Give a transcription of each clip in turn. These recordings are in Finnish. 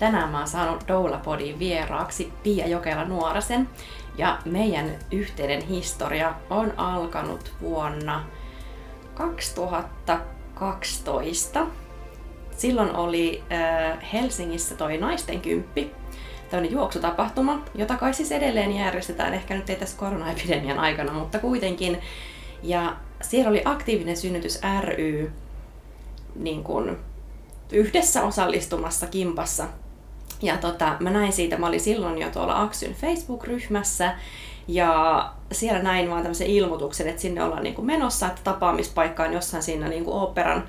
Tänään mä oon saanut Doula-podin vieraaksi Pia Jokela Nuorasen. Ja meidän yhteinen historia on alkanut vuonna 2012. Silloin oli äh, Helsingissä toi naisten kymppi, tämmöinen juoksutapahtuma, jota kai siis edelleen järjestetään, ehkä nyt ei tässä koronaepidemian aikana, mutta kuitenkin. Ja siellä oli aktiivinen synnytys ry niin kuin yhdessä osallistumassa kimpassa ja tota, mä näin siitä, mä olin silloin jo tuolla Aksyn Facebook-ryhmässä, ja siellä näin vaan tämmöisen ilmoituksen, että sinne ollaan niin kuin menossa, että tapaamispaikka on jossain siinä niin kuin operan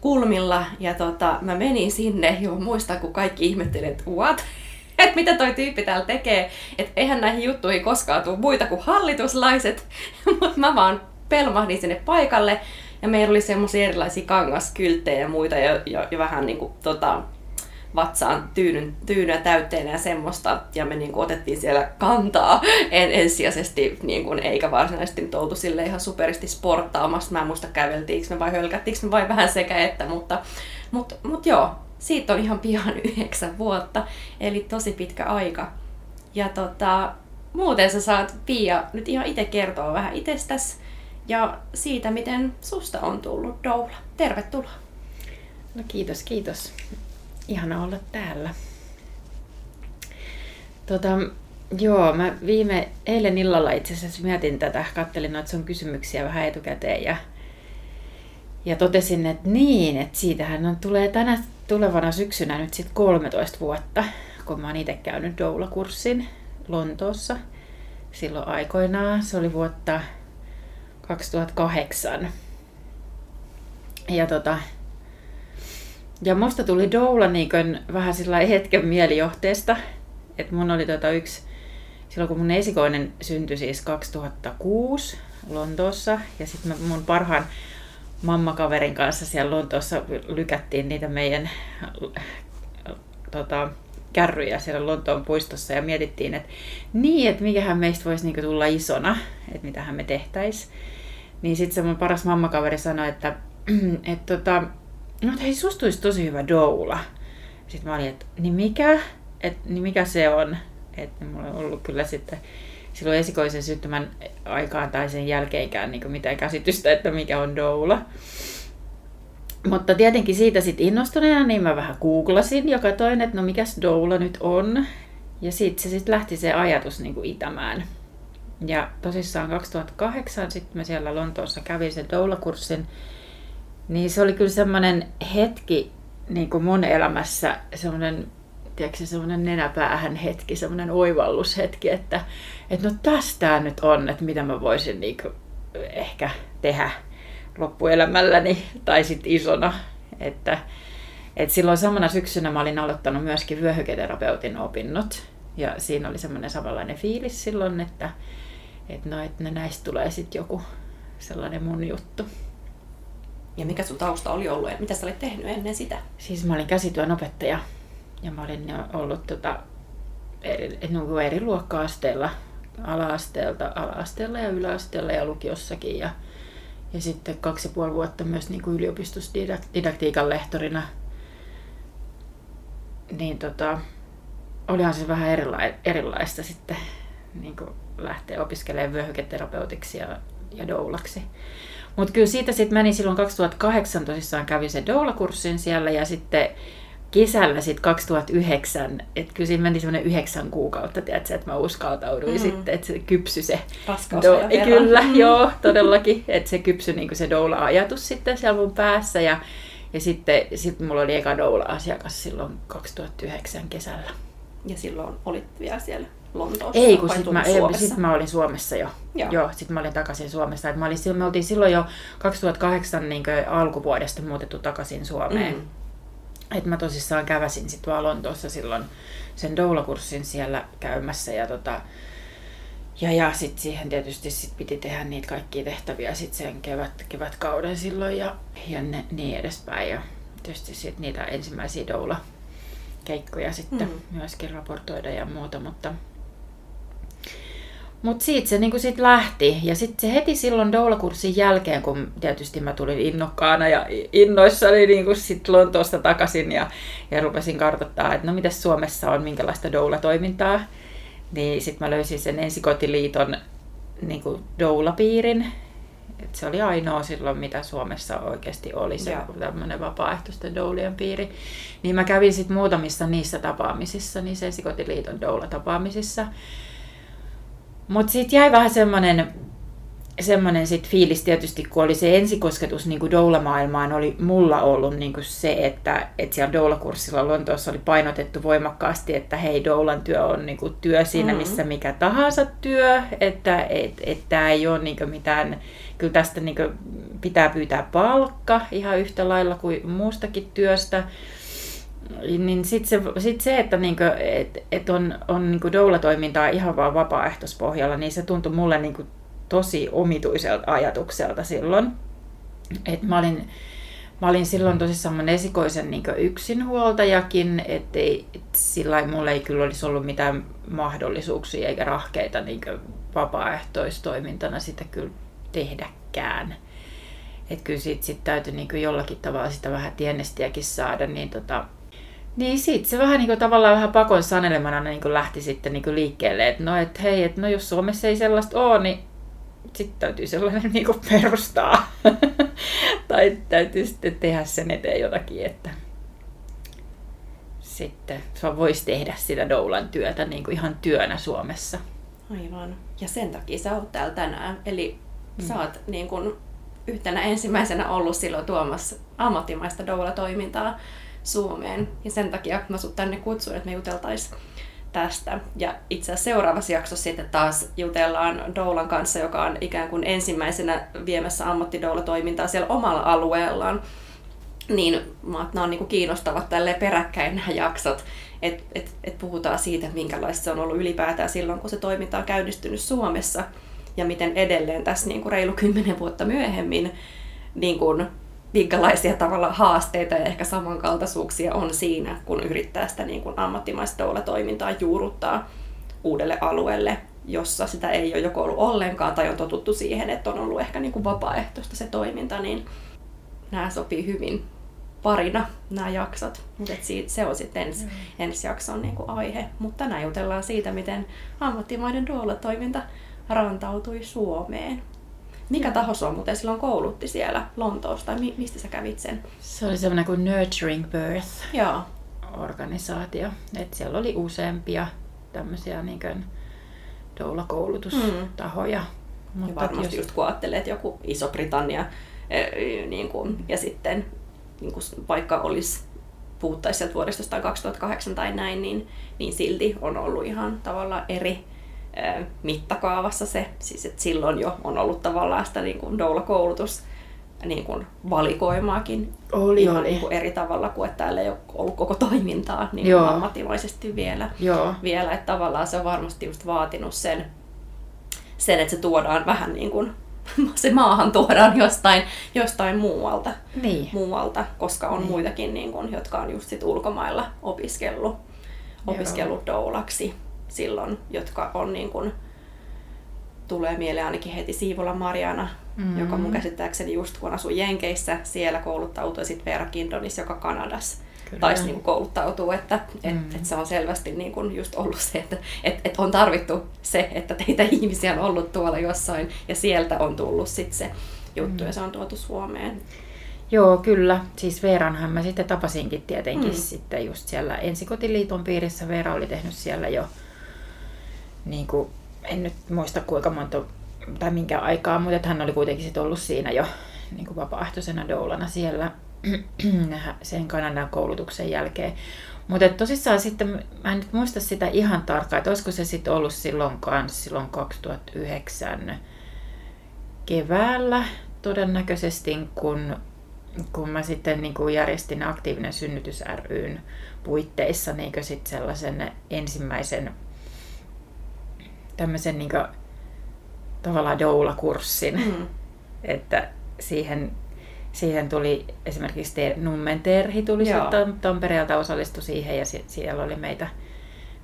kulmilla. Ja tota, mä menin sinne, jo muistan, kun kaikki ihmettelivät, että what? että mitä toi tyyppi täällä tekee, että eihän näihin juttuihin koskaan tule muita kuin hallituslaiset, mutta mä vaan pelmahdin sinne paikalle, ja meillä oli semmoisia erilaisia kangaskylttejä ja muita, ja, ja, ja vähän niin kuin, tota, vatsaan tyynyn, tyynyä täytteenä ja semmoista. Ja me niin otettiin siellä kantaa en, ensisijaisesti, niin kuin, eikä varsinaisesti nyt oltu sille ihan superisti sporttaamassa. Mä en muista käveltiinkö me vai hölkättiinkö me vai vähän sekä että, mutta, mutta, mutta joo, siitä on ihan pian yhdeksän vuotta, eli tosi pitkä aika. Ja tota, muuten sä saat Pia nyt ihan itse kertoa vähän itsestäsi ja siitä, miten susta on tullut doula. Tervetuloa! No kiitos, kiitos. Ihana olla täällä. Tota, joo, mä viime eilen illalla itse asiassa mietin tätä, kattelin noita sun kysymyksiä vähän etukäteen ja, ja totesin, että niin, että siitähän on, tulee tänä tulevana syksynä nyt sitten 13 vuotta, kun mä oon itse käynyt doula-kurssin Lontoossa silloin aikoinaan. Se oli vuotta 2008. Ja tota, ja musta tuli doula niin vähän sillä hetken mielijohteesta. Että mun oli tota yksi, silloin kun mun esikoinen syntyi siis 2006 Lontoossa. Ja sitten mun parhaan mammakaverin kanssa siellä Lontoossa lykättiin niitä meidän tota, kärryjä siellä Lontoon puistossa ja mietittiin, että niin, että mikähän meistä voisi niinku tulla isona, että mitähän me tehtäis. Niin sitten se mun paras mammakaveri sanoi, että, että tota, no hei, susta tulisi tosi hyvä doula. Sitten mä olin, että niin mikä? Et, niin mikä se on? Että mulla on ollut kyllä sitten silloin esikoisen syttymän aikaan tai sen jälkeenkään niin mitään käsitystä, että mikä on doula. Mutta tietenkin siitä sitten innostuneena, niin mä vähän googlasin ja katsoin, että no mikäs doula nyt on. Ja sitten se sitten lähti se ajatus niin kuin itämään. Ja tosissaan 2008 sitten mä siellä Lontoossa kävin sen doula-kurssin niin se oli kyllä semmoinen hetki niin kuin mun elämässä, semmoinen tiedätkö, semmoinen nenäpäähän hetki, semmoinen oivallushetki, että, että no tästä nyt on, että mitä mä voisin niin kuin ehkä tehdä loppuelämälläni tai sitten isona. Että, että silloin samana syksynä mä olin aloittanut myöskin vyöhyketerapeutin opinnot. Ja siinä oli semmoinen samanlainen fiilis silloin, että, että no, että näistä tulee sitten joku sellainen mun juttu. Ja mikä sun tausta oli ollut ja mitä sä olit tehnyt ennen sitä? Siis mä olin käsityön opettaja ja mä olin ollut tota, eri, no, eri luokka-asteella, ala-asteelta, ala-asteella ja yläasteella ja lukiossakin. Ja, ja sitten kaksi ja puoli vuotta myös niin kuin yliopistusdidaktiikan lehtorina. Niin tota, olihan se vähän erila- erilaista sitten niin kuin lähteä opiskelemaan vyöhyketerapeutiksi ja, ja doulaksi. Mutta kyllä siitä sitten meni silloin 2008 tosissaan kävin sen doula-kurssin siellä ja sitten kesällä sitten 2009, että kyllä siinä meni semmoinen yhdeksän kuukautta, tiedätkö, että mä uskaltauduin mm. sitten, että se kypsy se... do- Kyllä, mm. joo, todellakin, että se kypsy niin se doula-ajatus sitten siellä mun päässä ja, ja sitten sit mulla oli eka doula-asiakas silloin 2009 kesällä. Ja silloin olit vielä siellä Lontoossa? Ei, kun sitten mä, sit mä olin Suomessa jo. Joo. Joo sit mä olin takaisin Suomessa. Et mä olin, me oltiin silloin jo 2008 niin alkuvuodesta muutettu takaisin Suomeen. Mm. Et mä tosissaan käväsin sitten vaan Lontoossa silloin sen doula-kurssin siellä käymässä. Ja tota, Ja, ja sitten siihen tietysti sit piti tehdä niitä kaikkia tehtäviä sit sen kevät, kevätkauden silloin ja, ja ne, niin edespäin. Ja tietysti sit niitä ensimmäisiä doula keikkoja sitten mm. myöskin raportoida ja muuta, mutta mutta siitä se niinku sit lähti. Ja sitten se heti silloin doula-kurssin jälkeen, kun tietysti mä tulin innokkaana ja innoissani niinku sit Lontoosta takaisin ja, ja rupesin kartoittaa, että no mitä Suomessa on, minkälaista doula-toimintaa. Niin sitten mä löysin sen Ensikotiliiton niinku doula-piirin. Et se oli ainoa silloin, mitä Suomessa oikeasti oli, se tämmöinen vapaaehtoisten doulien piiri. Niin mä kävin sitten muutamissa niissä tapaamisissa, niissä Ensikotiliiton doula-tapaamisissa. Mutta sitten jäi vähän semmoinen semmoinen sit fiilis tietysti, kun oli se ensikosketus niin doula-maailmaan, oli mulla ollut niin se, että, että siellä doula-kurssilla Lontoossa oli painotettu voimakkaasti, että hei, doulan työ on niin työ siinä mm-hmm. missä mikä tahansa työ, että et, et tämä ei ole niin mitään, kyllä tästä niin pitää pyytää palkka ihan yhtä lailla kuin muustakin työstä niin sitten se, sit se, että niinku, et, et on, on niinku doula-toimintaa ihan vaan vapaaehtoispohjalla, niin se tuntui mulle niinku tosi omituiselta ajatukselta silloin. Et mä, olin, mä olin silloin tosissaan esikoisen niinku yksinhuoltajakin, että et sillä mulla ei kyllä olisi ollut mitään mahdollisuuksia eikä rahkeita niinku vapaaehtoistoimintana sitä kyllä tehdäkään. Että kyllä siitä sit täytyy niinku jollakin tavalla sitä vähän tienestiäkin saada, niin tota, niin sit se vähän niin kuin, tavallaan vähän pakon sanelemana niin kuin lähti sitten niin kuin liikkeelle, että no et hei, että no jos Suomessa ei sellaista ole, niin sitten täytyy sellainen niin kuin perustaa. tai täytyy sitten tehdä sen eteen jotakin, että sitten voisi tehdä sitä doulan työtä niin kuin ihan työnä Suomessa. Aivan. Ja sen takia sä oot täällä tänään. Eli mm. sä oot niin kuin yhtenä ensimmäisenä ollut silloin tuomassa ammattimaista doula-toimintaa Suomeen. Ja sen takia mä sut tänne kutsuin, että me juteltaisiin tästä. Ja itse asiassa seuraavassa jaksossa sitten taas jutellaan Doulan kanssa, joka on ikään kuin ensimmäisenä viemässä ammattidoula-toimintaa siellä omalla alueellaan. Niin mä nämä on niin kiinnostavat tälle peräkkäin nämä jaksot, että et, et puhutaan siitä, minkälaista se on ollut ylipäätään silloin, kun se toiminta on käynnistynyt Suomessa ja miten edelleen tässä niin kuin reilu kymmenen vuotta myöhemmin niin kuin minkälaisia tavalla haasteita ja ehkä samankaltaisuuksia on siinä, kun yrittää sitä niin kuin ammattimaista doula-toimintaa juuruttaa uudelle alueelle, jossa sitä ei ole joko ollut ollenkaan tai on totuttu siihen, että on ollut ehkä niin kuin vapaaehtoista se toiminta, niin nämä sopii hyvin parina nämä jaksot. Mutta se on sitten ens, mm. ensi jakson niin kuin aihe. Mutta tänään jutellaan siitä, miten ammattimainen doula-toiminta rantautui Suomeen. Mikä taho sua muuten silloin koulutti siellä Lontoossa, tai mi- mistä sä kävit sen? Se oli semmoinen kuin Nurturing Birth Joo. organisaatio. Et siellä oli useampia tämmöisiä niin doula-koulutustahoja. Mm. Mutta ja varmasti jos... just kun ajattelee, että joku Iso-Britannia e, niin kuin, ja sitten niin kuin, vaikka olisi puhuttaisiin sieltä vuodesta 2008 tai näin, niin, niin silti on ollut ihan tavallaan eri mittakaavassa se, siis että silloin jo on ollut tavallaan sitä niin kuin doula-koulutus niin kuin valikoimaakin oli, ihan oli. Niin kuin eri tavalla kuin että täällä ei ole ollut koko toimintaa niin kuin ammattimaisesti vielä, Joo. vielä. Että tavallaan se on varmasti just vaatinut sen, sen että se tuodaan vähän niin kuin se maahan tuodaan jostain, jostain muualta, niin. muualta, koska on niin. muitakin, niin kuin, jotka on just sit ulkomailla opiskellut, opiskellut doulaksi silloin, jotka on niin kuin, tulee mieleen ainakin heti Siivola Mariana, mm-hmm. joka mun käsittääkseni just kun asui Jenkeissä, siellä kouluttautui sitten Vera Kindonissa, joka Kanadassa taisi niin kouluttautua, että mm. et, et se on selvästi niin kuin just ollut se, että et, et on tarvittu se, että teitä ihmisiä on ollut tuolla jossain ja sieltä on tullut sitten se juttu mm. ja se on tuotu Suomeen. Joo, kyllä. Siis Veeranhan mä sitten tapasinkin tietenkin mm. sitten just siellä Ensikotiliiton piirissä. Veera oli tehnyt siellä jo niin kuin, en nyt muista kuinka monta tai minkä aikaa, mutta hän oli kuitenkin sit ollut siinä jo niin kuin vapaaehtoisena doulana siellä sen Kanadan koulutuksen jälkeen. Mutta tosissaan sitten, mä en nyt muista sitä ihan tarkkaan, että olisiko se sitten ollut silloin kanssa, silloin 2009 keväällä todennäköisesti, kun, kun mä sitten niin kuin järjestin aktiivinen synnytys ryn puitteissa niin sitten sellaisen ensimmäisen tämmöisen niin tavallaan doula-kurssin. Mm. Että siihen, siihen tuli esimerkiksi te, Nummen Terhi tuli sieltä Tampereelta osallistui siihen ja si, siellä oli meitä,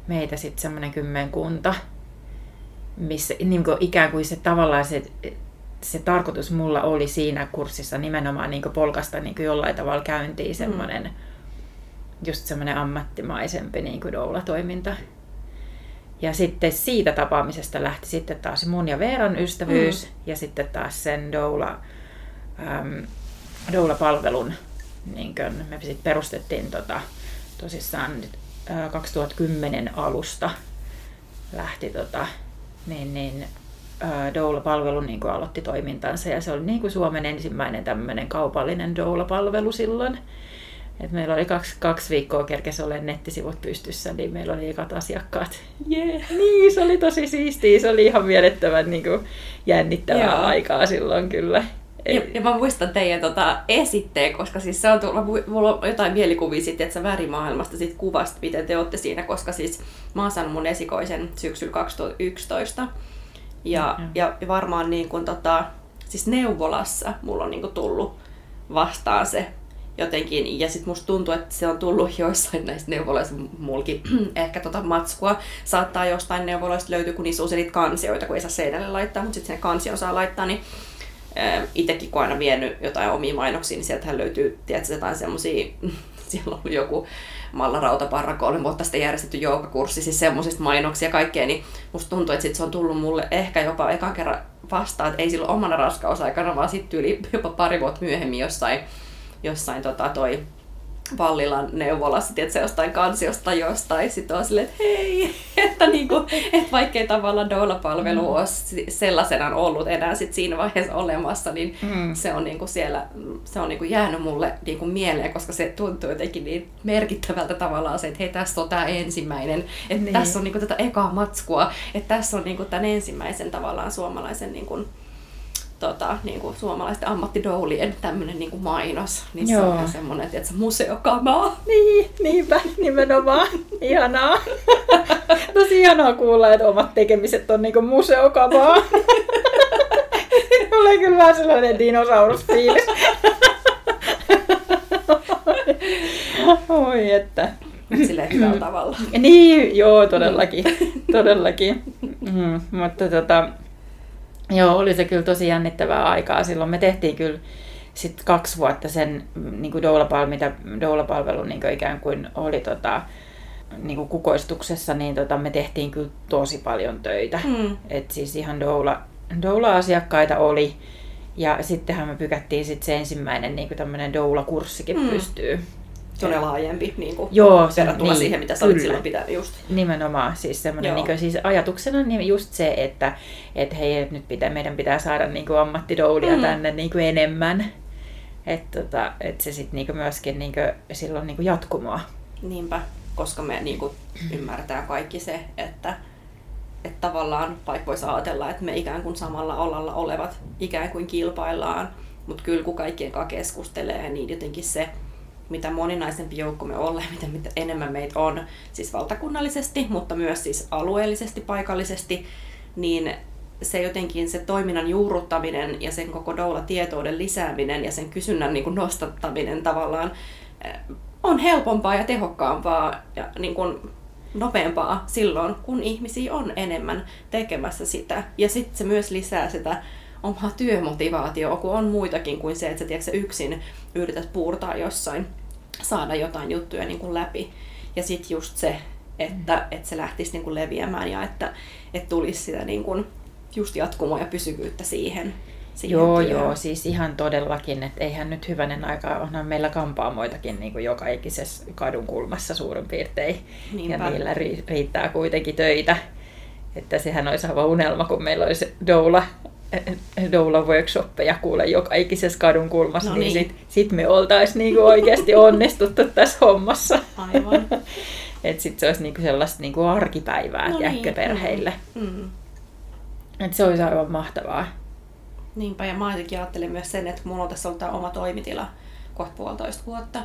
meitä sitten semmoinen kymmenkunta, missä niin kuin ikään kuin se tavallaan se, se tarkoitus mulla oli siinä kurssissa nimenomaan niin kuin polkasta niin kuin jollain tavalla käyntiin semmoinen, mm. just semmoinen ammattimaisempi niin kuin doula-toiminta. Ja sitten siitä tapaamisesta lähti sitten taas mun ja Veeran ystävyys mm. ja sitten taas sen doula, äm, doula-palvelun, niin kuin me sitten perustettiin tota, tosissaan ää, 2010 alusta lähti tota, niin, niin, ää, doula-palvelu niin kuin aloitti toimintansa ja se oli niin kuin Suomen ensimmäinen tämmöinen kaupallinen doula-palvelu silloin. Et meillä oli kaksi, kaksi viikkoa kerkes olemaan nettisivut pystyssä, niin meillä oli ekat asiakkaat. Yeah. Niin, se oli tosi siistiä. Se oli ihan mielettömän niin kuin, jännittävää Joo. aikaa silloin kyllä. Ja, ja mä muistan teidän tota, esitteen, koska siis se on tullut, mulla on jotain mielikuvia sitten, että sä värimaailmasta sit kuvasta, miten te olette siinä, koska siis mä oon saanut mun esikoisen syksyllä 2011. Ja, Mm, ja, ja varmaan niin kuin, tota, siis neuvolassa mulla on niin kuin, tullut vastaan se jotenkin. Ja sitten musta tuntuu, että se on tullut joissain näistä neuvoloista mulki ehkä tota matskua. Saattaa jostain neuvoloista löytyä, kun niissä niitä kansioita, kun ei saa seinälle laittaa, mutta sitten sinne kansioon saa laittaa, niin itsekin kun aina vienyt jotain omia mainoksia, niin sieltähän löytyy tiedätkö, jotain semmosia, siellä on joku Malla Rautaparra kolme vuotta sitten järjestetty joogakurssi, siis semmoisista mainoksia ja kaikkea, niin musta tuntuu, että sit se on tullut mulle ehkä jopa ekan kerran vastaan, että ei silloin omana raskausaikana, vaan sitten yli jopa pari vuotta myöhemmin jossain, jossain tota toi Vallilan neuvolassa, tiedätkö, jostain kansiosta tai jostain, sitten on silleen, että hei, että, niinku, että vaikkei tavallaan doula-palvelu mm. ole sellaisenaan ollut enää sit siinä vaiheessa olemassa, niin mm. se on niinku siellä, se on niinku jäänyt mulle niinku mieleen, koska se tuntuu jotenkin niin merkittävältä tavallaan se, että hei, tässä on tämä ensimmäinen, että niin. tässä on niinku tätä ekaa matskua, että tässä on niinku tämän ensimmäisen tavallaan suomalaisen niinku, tota, niin kuin suomalaisten ammattidoulien tämmöinen niin kuin mainos, niin Joo. se on semmoinen, että se museokamaa. Niin, niinpä, nimenomaan. Ihanaa. Tosi ihanaa kuulla, että omat tekemiset on niinku museokamaa. Mulla kyllä vähän sellainen dinosaurusfiilis. Oi että. Hyvällä tavalla. Niin, joo, todellakin. todellakin. Mm, mutta tota, Joo, oli se kyllä tosi jännittävää aikaa. Silloin me tehtiin kyllä sit kaksi vuotta sen niin kuin doula-palvelu, mitä doula-palvelu niin kuin ikään kuin oli tota, niin kuin kukoistuksessa, niin tota, me tehtiin kyllä tosi paljon töitä. Mm. Et siis ihan doula, doula-asiakkaita oli. Ja sittenhän me pykättiin sit se ensimmäinen niin tämmöinen doula-kurssikin mm. pystyy. Tuonne laajempi niin kuin, Joo, verrattuna niin, siihen, mitä sä olit silloin pitänyt just. Nimenomaan. Siis, semmoinen, niin kuin, siis ajatuksena niin just se, että et hei, et nyt pitää, meidän pitää saada niin kuin ammattidoulia mm. tänne niin kuin enemmän. Että tota, et se sitten niin myöskin niin kuin, silloin niin kuin jatkumoa. Niinpä, koska me niin kuin, ymmärtää kaikki se, että että tavallaan vaikka voisi ajatella, että me ikään kuin samalla olalla olevat ikään kuin kilpaillaan, mutta kyllä kun kaikkien kanssa keskustelee, niin jotenkin se, mitä moninaisempi joukko me ollaan, mitä, mitä enemmän meitä on, siis valtakunnallisesti, mutta myös siis alueellisesti, paikallisesti, niin se jotenkin se toiminnan juurruttaminen ja sen koko doula-tietouden lisääminen ja sen kysynnän niin kuin nostattaminen tavallaan on helpompaa ja tehokkaampaa ja niin kuin nopeampaa silloin, kun ihmisiä on enemmän tekemässä sitä. Ja sitten se myös lisää sitä omaa työmotivaatioa, kun on muitakin kuin se, että sä, tiedätkö, sä yksin yrität puurtaa jossain, saada jotain juttuja niin kuin läpi. Ja sitten just se, että, mm. että se lähtisi niin kuin leviämään ja että, että tulisi sitä niin kuin just jatkumoa ja pysyvyyttä siihen. siihen joo, työhön. joo, siis ihan todellakin, että eihän nyt hyvänen aika, onhan meillä kampaamoitakin niin kuin joka ikisessä kadun kulmassa suurin piirtein. Niinpä. Ja niillä riittää kuitenkin töitä. Että sehän olisi aivan unelma, kun meillä olisi doula doula workshoppeja kuule joka ikisessä kadun kulmassa, no niin, niin sit, sit me oltaisiin niinku oikeasti onnistuttu tässä hommassa. Aivan. että sit se olisi niinku sellaista niinku arkipäivää no niin, perheille. Mm. Et se olisi aivan mahtavaa. Niinpä, ja mä jotenkin ajattelen myös sen, että mulla on tässä ollut tämä oma toimitila kohta puolitoista vuotta,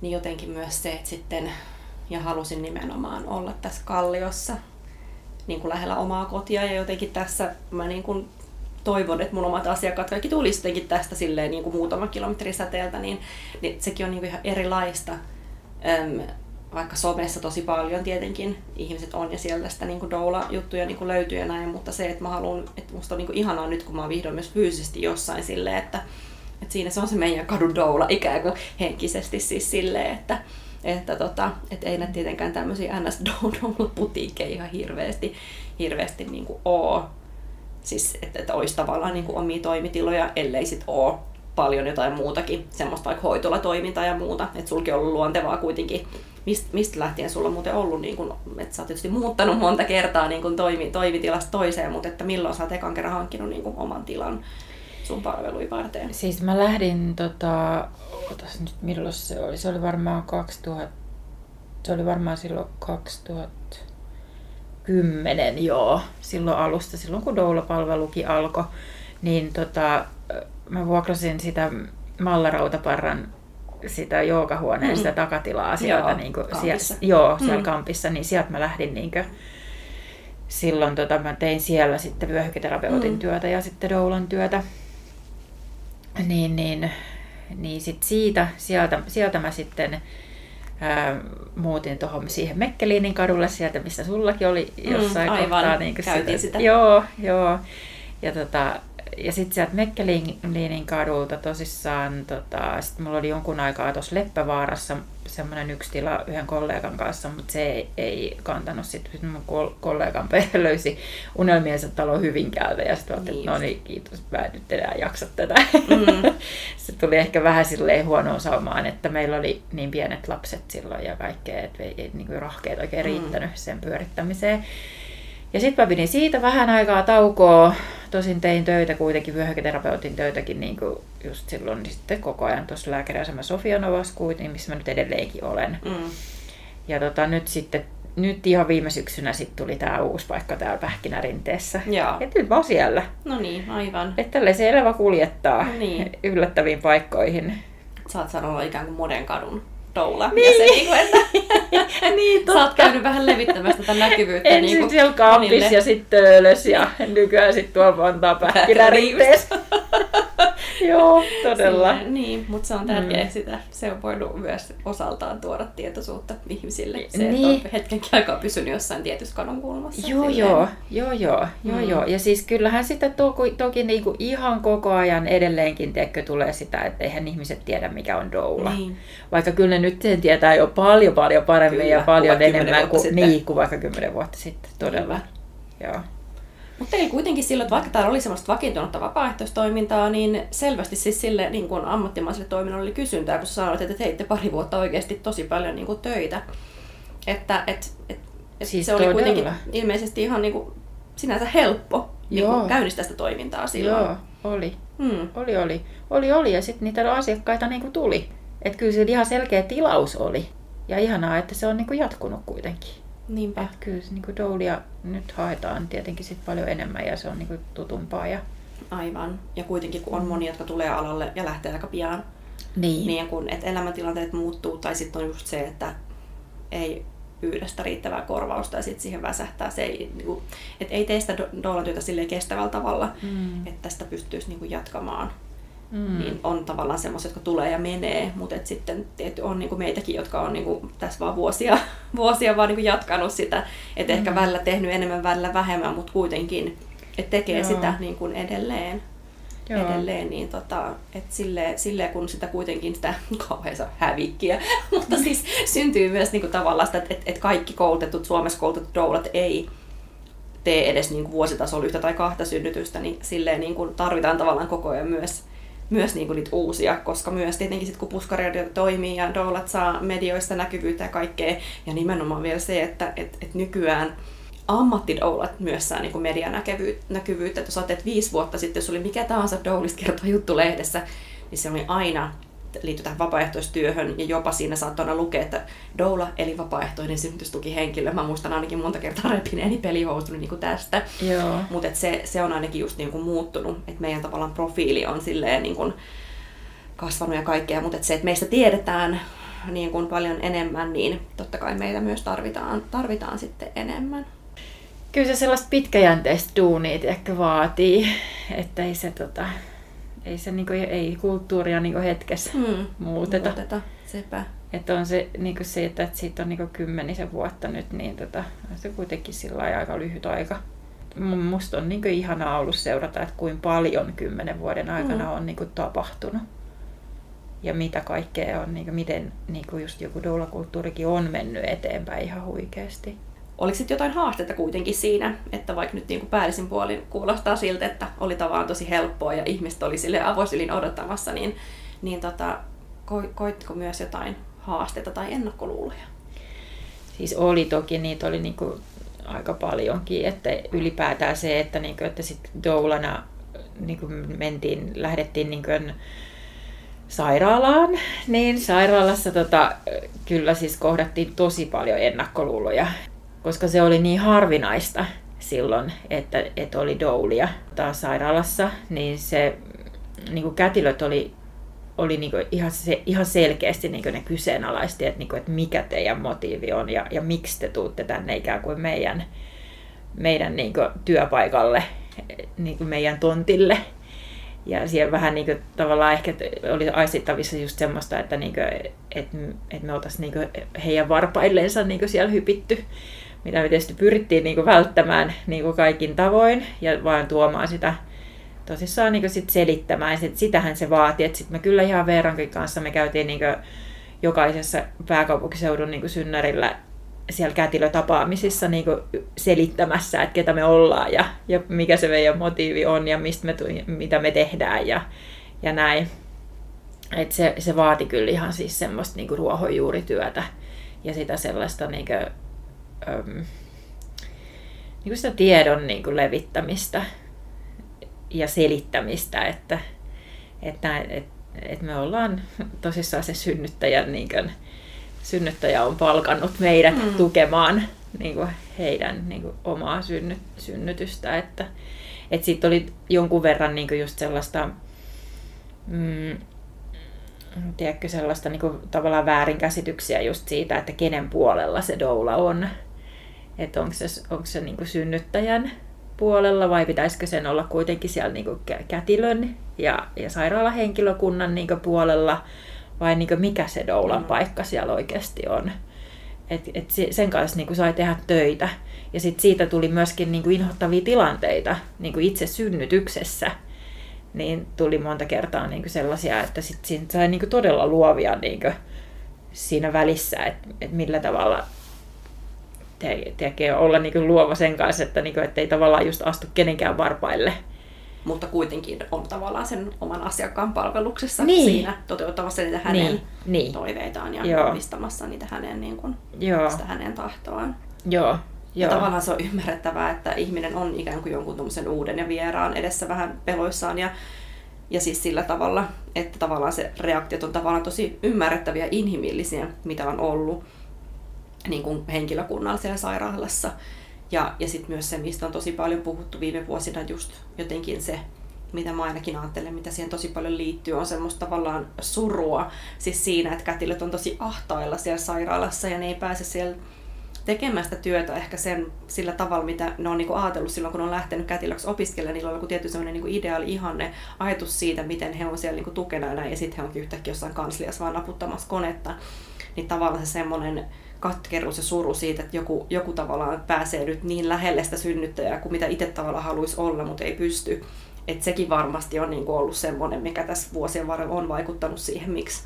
niin jotenkin myös se, että sitten, ja halusin nimenomaan olla tässä Kalliossa, niin kuin lähellä omaa kotia ja jotenkin tässä mä niin kuin toivon, että mun omat asiakkaat kaikki tulisi jotenkin tästä silleen niin kuin muutama kilometri säteeltä, niin, niin sekin on niin kuin ihan erilaista. Öm, vaikka somessa tosi paljon tietenkin ihmiset on ja sieltä sitä niin doula-juttuja niin löytyy ja näin, mutta se, että mä haluan, että musta on niin ihanaa nyt, kun mä oon vihdoin myös fyysisesti jossain silleen, että, että siinä se on se meidän kadun doula ikään kuin henkisesti siis silleen, että, että, tota, että ei näitä tietenkään tämmöisiä ns putiikkeja ihan hirveästi, hirveästi niin oo. Siis, että, että olisi tavallaan niin omia toimitiloja, ellei sit oo paljon jotain muutakin, semmoista vaikka hoitolatoimintaa ja muuta. Että sulki on ollut luontevaa kuitenkin mistä, mistä lähtien sulla on muuten ollut, niin että sä oot tietysti muuttanut monta kertaa niin toimi, toimitilasta toiseen, mutta että milloin sä oot ekan kerran hankkinut niin oman tilan sun palveluja varten? Siis mä lähdin, tota, otas nyt milloin se oli, se oli varmaan 2000, se oli varmaan silloin 2010 joo, silloin alusta, silloin kun doula-palvelukin alkoi, niin tota, mä vuokrasin sitä Mallarautaparran sitä joogahuoneen, mm. sitä takatilaa sieltä. Joo, niin kuin, kampissa. Siellä, joo, siellä mm. kampissa, niin sieltä mä lähdin niin kuin, silloin tota, mä tein siellä sitten vyöhyketerapeutin mm. työtä ja sitten doulan työtä. Niin, niin, niin sit siitä, sieltä, sieltä mä sitten ää, muutin tuohon siihen Mekkeliinin kadulle sieltä, missä sullakin oli mm, jossain mm, aivan. kohtaa. Niin sitä. sitä. Joo, joo. Ja tota, ja sitten sieltä Mekkeliinin kadulta tosissaan, tota, sitten mulla oli jonkun aikaa tuossa Leppävaarassa semmoinen yksi tila yhden kollegan kanssa, mutta se ei, ei kantanut sitten. Sitten mun kollegan perhe löysi unelmiensa talo Hyvinkäältä ja sitten niin. että no niin, kiitos, mä en nyt enää jaksa tätä. Mm. se tuli ehkä vähän silleen huonoon saumaan, että meillä oli niin pienet lapset silloin ja kaikkea, että ei, ei niin rahkeet oikein mm. riittänyt sen pyörittämiseen. Ja sitten mä pidin siitä vähän aikaa taukoa. Tosin tein töitä kuitenkin, vyöhyketerapeutin töitäkin niin kuin just silloin niin sitten koko ajan tuossa lääkäriasema Sofia Novaskuitin, missä mä nyt edelleenkin olen. Mm. Ja tota, nyt sitten nyt ihan viime syksynä sitten tuli tämä uusi paikka täällä Pähkinärinteessä. Joo. Ja nyt mä oon siellä. No niin, aivan. Että tälle se elävä kuljettaa niin. yllättäviin paikkoihin. Saat sanoa ikään kuin moden kadun doula. Niin. Ja se, niin kuin, että niin, totta. sä oot käynyt vähän levittämässä tätä näkyvyyttä. Ensin niin kuin siellä kampis ja sitten töölös ja nykyään sitten tuolla Vantaa pähkinäriipeessä. Joo, todella. Sille, niin, mutta se on tärkeää mm. sitä. Se on voinut myös osaltaan tuoda tietoisuutta ihmisille. Se, niin. että on hetkenkin aikaa pysynyt jossain tietyssä kulmassa. Joo, joo, joo, joo, joo, mm. joo. Ja siis kyllähän sitä toki, toki niinku ihan koko ajan edelleenkin teekö tulee sitä, että eihän ihmiset tiedä mikä on doula. Niin. Vaikka kyllä ne nyt sen tietää jo paljon paljon paremmin kyllä, ja paljon enemmän kuin, niin, kuin vaikka kymmenen vuotta sitten. Todella. Joo. Mutta teillä kuitenkin silloin, että vaikka täällä oli semmoista vakiintunutta vapaaehtoistoimintaa, niin selvästi siis sille niin kuin ammattimaiselle toiminnalle oli kysyntää, kun sanoit, että teitte pari vuotta oikeasti tosi paljon niin kuin töitä. Että et, et, et siis se oli kuitenkin ilmeisesti ihan niin kuin sinänsä helppo niin kuin käynnistää sitä toimintaa silloin. Joo, oli. Hmm. Oli, oli. Oli, oli. Ja sitten niitä asiakkaita niin kuin tuli. Että kyllä se ihan selkeä tilaus oli. Ja ihanaa, että se on niin kuin jatkunut kuitenkin. Niinpä. Et kyllä niin kuin doulia nyt haetaan tietenkin sit paljon enemmän ja se on niin kuin tutumpaa. Ja... Aivan. Ja kuitenkin kun on moni, jotka tulee alalle ja lähtee aika pian, niin, niin kun, että elämäntilanteet muuttuu tai sitten on just se, että ei pyydä sitä riittävää korvausta ja sitten siihen väsähtää. Se ei, niin kuin, et ei tee sitä doula-työtä kestävällä tavalla, mm. että tästä pystyisi niin kuin jatkamaan mm. niin on tavallaan semmoiset, jotka tulee ja menee, mutta et sitten tietty on niinku meitäkin, jotka on niinku tässä vaan vuosia, vuosia vaan niinku jatkanut sitä, että mm. ehkä välillä tehnyt enemmän, välillä vähemmän, mutta kuitenkin, että tekee Joo. sitä niinku edelleen. Joo. edelleen, niin tota, et sille, sille, kun sitä kuitenkin sitä kauheansa hävikkiä, mutta siis syntyy myös niinku tavallaan sitä, että et, et kaikki koulutetut, Suomessa koulutetut doulat ei tee edes niinku vuositasolla yhtä tai kahta synnytystä, niin silleen niinku tarvitaan tavallaan koko ajan myös myös niinku niitä uusia, koska myös tietenkin sit, kun puskaradio toimii ja doulat saa medioista näkyvyyttä ja kaikkea, ja nimenomaan vielä se, että et, et nykyään ammattidoulat myös saa niin medianäkyvyyttä. Että jos ajattelet viisi vuotta sitten, jos oli mikä tahansa doulista kertova juttu lehdessä, niin se oli aina liittyy tähän vapaaehtoistyöhön ja jopa siinä saattoi aina lukea, että doula eli vapaaehtoinen synnytystukihenkilö. Mä muistan ainakin monta kertaa repineeni pelihousuni niin kuin tästä. Mutta se, se on ainakin just niin kuin muuttunut, että meidän tavallaan profiili on silleen niin kuin kasvanut ja kaikkea, mutta se, että meistä tiedetään niin kuin paljon enemmän, niin totta kai meitä myös tarvitaan, tarvitaan sitten enemmän. kyllä se sellaista pitkäjänteistä duunia ehkä vaatii, että ei se, tota, ei, se niinku, ei kulttuuria niinku hetkessä Hmm. muuteta. Muuteta, sepä. Että on se, niinku se, että siitä on niinku kymmenisen vuotta nyt, niin tota, on se kuitenkin sillä aika lyhyt aika. Mu- Musta on niinku ihanaa ollut seurata, että kuinka paljon kymmenen vuoden aikana Mm. on niinku tapahtunut. Ja mitä kaikkea on, niinku, miten niinku just joku doulakulttuurikin on mennyt eteenpäin ihan huikeasti. Oliko sitten jotain haasteita kuitenkin siinä, että vaikka nyt niin päällisin puolin kuulostaa siltä, että oli tavallaan tosi helppoa ja ihmiset oli sille avosylin odottamassa, niin, niin tota, ko- koittiko myös jotain haasteita tai ennakkoluuloja? Siis oli toki, niitä oli niinku aika paljonkin, että ylipäätään se, että, niinku, että sit doulana niinku mentiin, lähdettiin niinku sairaalaan, niin sairaalassa tota, kyllä siis kohdattiin tosi paljon ennakkoluuloja, koska se oli niin harvinaista silloin, että, että oli doulia taas sairaalassa, niin se niin kuin kätilöt oli, oli niin kuin ihan, se, ihan selkeästi niin kuin ne kyseenalaisti, että, niin kuin, että mikä teidän motiivi on ja, ja miksi te tuutte tänne ikään kuin meidän, meidän niin kuin työpaikalle, niin kuin meidän tontille. Ja siellä vähän niin kuin, tavallaan ehkä oli aistittavissa just semmoista, että, niin kuin, että, että me oltaisiin niin kuin heidän varpaillensa niin kuin siellä hypitty, mitä me tietysti pyrittiin niin kuin välttämään niin kuin kaikin tavoin ja vaan tuomaan sitä tosissaan niin sit selittämään. Sit, sitähän se vaati, että sitten me kyllä ihan Veerankin kanssa me käytiin niin jokaisessa pääkaupunkiseudun niin synnärillä siellä kätilötapaamisissa niin selittämässä, että ketä me ollaan ja, ja mikä se meidän motiivi on ja mistä me, mitä me tehdään ja, ja näin. Et se, se vaati kyllä ihan siis semmoista niin ruohonjuurityötä ja sitä sellaista niin kuin, äm, niin kuin sitä tiedon niin kuin levittämistä ja selittämistä, että, että, että, että me ollaan tosissaan se synnyttäjän, niin kuin, synnyttäjä on palkannut meidät mm. tukemaan niin kuin heidän niin kuin, omaa synny, synnytystä. Että, että sitten oli jonkun verran niin kuin just sellaista, mm, tiedätkö, sellaista niin kuin, tavallaan väärinkäsityksiä just siitä, että kenen puolella se doula on. Että onko se, onko se niin synnyttäjän puolella vai pitäisikö sen olla kuitenkin siellä niin kätilön ja, ja sairaalahenkilökunnan niin puolella vai niin mikä se doulan mm. paikka siellä oikeasti on. Et, et sen kanssa niin sai tehdä töitä. Ja sit siitä tuli myöskin niin inhottavia tilanteita niin itse synnytyksessä. Niin tuli monta kertaa niin sellaisia, että sit siinä sai niin todella luovia niin siinä välissä, että et millä tavalla tekee olla niin luova sen kanssa, että niin kuin, ei tavallaan just astu kenenkään varpaille. Mutta kuitenkin on tavallaan sen oman asiakkaan palveluksessa niin. siinä toteuttamassa niitä hänen niin. Niin. toiveitaan ja Joo. niitä hänen, niin kuin, Joo. sitä hänen tahtoaan. Joo. Ja Joo. tavallaan se on ymmärrettävää, että ihminen on ikään kuin jonkun uuden ja vieraan edessä vähän peloissaan ja, ja siis sillä tavalla, että tavallaan se reaktiot on tavallaan tosi ymmärrettäviä inhimillisiä, mitä on ollut niin kuin henkilökunnalla siellä sairaalassa. Ja, ja sitten myös se, mistä on tosi paljon puhuttu viime vuosina, just jotenkin se, mitä mä ainakin ajattelen, mitä siihen tosi paljon liittyy, on semmoista tavallaan surua. Siis siinä, että kätilöt on tosi ahtailla siellä sairaalassa ja ne ei pääse siellä tekemään sitä työtä ehkä sen, sillä tavalla, mitä ne on niinku ajatellut silloin, kun on lähtenyt kätilöksi opiskelemaan. Niillä on joku tietty sellainen niinku ideaali ihanne ajatus siitä, miten he on siellä niinku tukena ja näin, ja sitten he onkin yhtäkkiä jossain kansliassa vaan naputtamassa konetta. Niin tavallaan se semmoinen katkeruus ja suru siitä, että joku, joku tavallaan pääsee nyt niin lähelle sitä synnyttäjää kuin mitä itse tavallaan haluaisi olla, mutta ei pysty. Että sekin varmasti on niin ollut semmoinen, mikä tässä vuosien varrella on vaikuttanut siihen, miksi,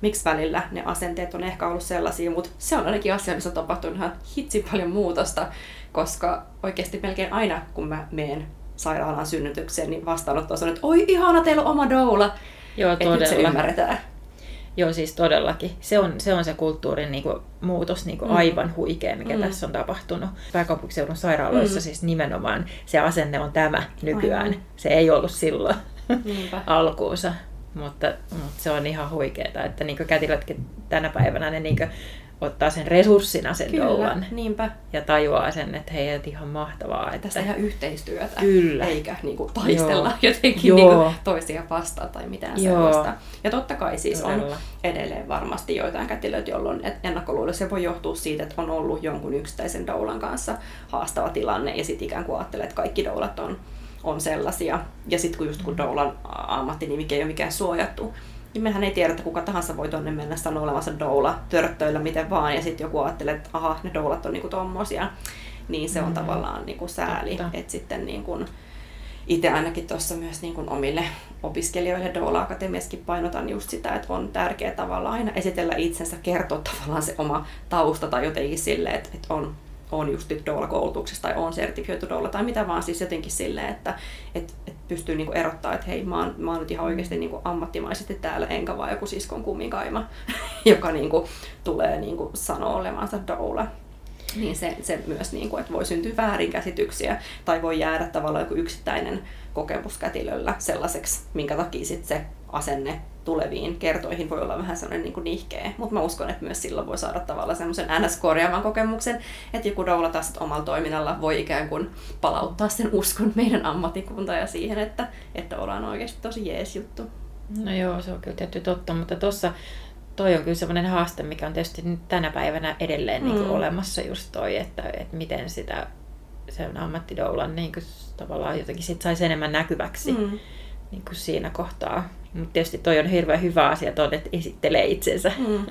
miksi välillä ne asenteet on ehkä ollut sellaisia, mutta se on ainakin asia, missä on tapahtunut ihan hitsin paljon muutosta, koska oikeasti melkein aina, kun mä menen sairaalaan synnytykseen, niin vastaanotto on, että oi ihana, teillä on oma doula. Joo, todella. Että nyt se ymmärretään. Joo, siis todellakin. Se on se, on se kulttuurin niin kuin, muutos niin kuin mm. aivan huikea, mikä mm. tässä on tapahtunut. Pääkaupunkiseudun sairaaloissa mm. siis nimenomaan se asenne on tämä nykyään. Aivan. Se ei ollut silloin alkuunsa. Mutta, mutta se on ihan huikeeta, että niin kätilötkin tänä päivänä ne niin ottaa sen resurssina sen Kyllä, doulan. niinpä. Ja tajuaa sen, että hei, että ihan mahtavaa. Että... Tästä ihan yhteistyötä, Kyllä. eikä niinku taistella Joo. jotenkin Joo. niinku toisia vastaan tai mitään Joo. sellaista. Ja totta kai siis on Todella. edelleen varmasti joitain kätilöitä, jolloin et- ennakkoluulo se voi johtua siitä, että on ollut jonkun yksittäisen doulan kanssa haastava tilanne ja sitten ikään kuin ajattelee, että kaikki doulat on, on sellaisia. Ja sitten kun just kun doulan ammattinimike ei ole mikään suojattu, niin mehän ei tiedä, että kuka tahansa voi tonne mennä sanoa olevansa doula törttöillä miten vaan, ja sitten joku ajattelee, että aha, ne doulat on niinku tommosia. Niin se on Mm. tavallaan niinku sääli, että sitten niin kuin, itse ainakin tuossa myös niin kuin omille opiskelijoille Doula Akatemiaskin painotan just sitä, että on tärkeää tavallaan aina esitellä itsensä, kertoa tavallaan se oma tausta tai jotenkin silleen, että, että on, on just Doula-koulutuksessa tai on sertifioitu Doula tai mitä vaan siis jotenkin silleen, että, että, että pystyy niinku erottaa, että hei mä oon, mä oon nyt ihan oikeasti niinku ammattimaisesti täällä enkä vaan joku siskon kumminkaima, joka niinku tulee niinku sanoa olevansa Doula niin se, se myös, niin kuin, että voi syntyä väärinkäsityksiä tai voi jäädä tavallaan joku yksittäinen kokemus kätilöllä sellaiseksi, minkä takia sit se asenne tuleviin kertoihin voi olla vähän sellainen niin kuin nihkeä. Mutta mä uskon, että myös silloin voi saada tavallaan semmoisen NS-korjaavan kokemuksen, että joku doula taas omalla toiminnalla voi ikään kuin palauttaa sen uskon meidän ammattikuntaan ja siihen, että, että ollaan oikeasti tosi jees juttu. No joo, se on kyllä tietty totta, mutta tuossa toi on kyllä semmoinen haaste, mikä on tietysti nyt tänä päivänä edelleen niin Mm. kuin olemassa just toi, että, että miten sitä sen ammattidoulan niin kuin tavallaan jotenkin sit saisi enemmän näkyväksi. Mm. niin kuin siinä kohtaa. Mutta tietysti toi on hirveän hyvä asia, toi, että esittelee itsensä. Mm.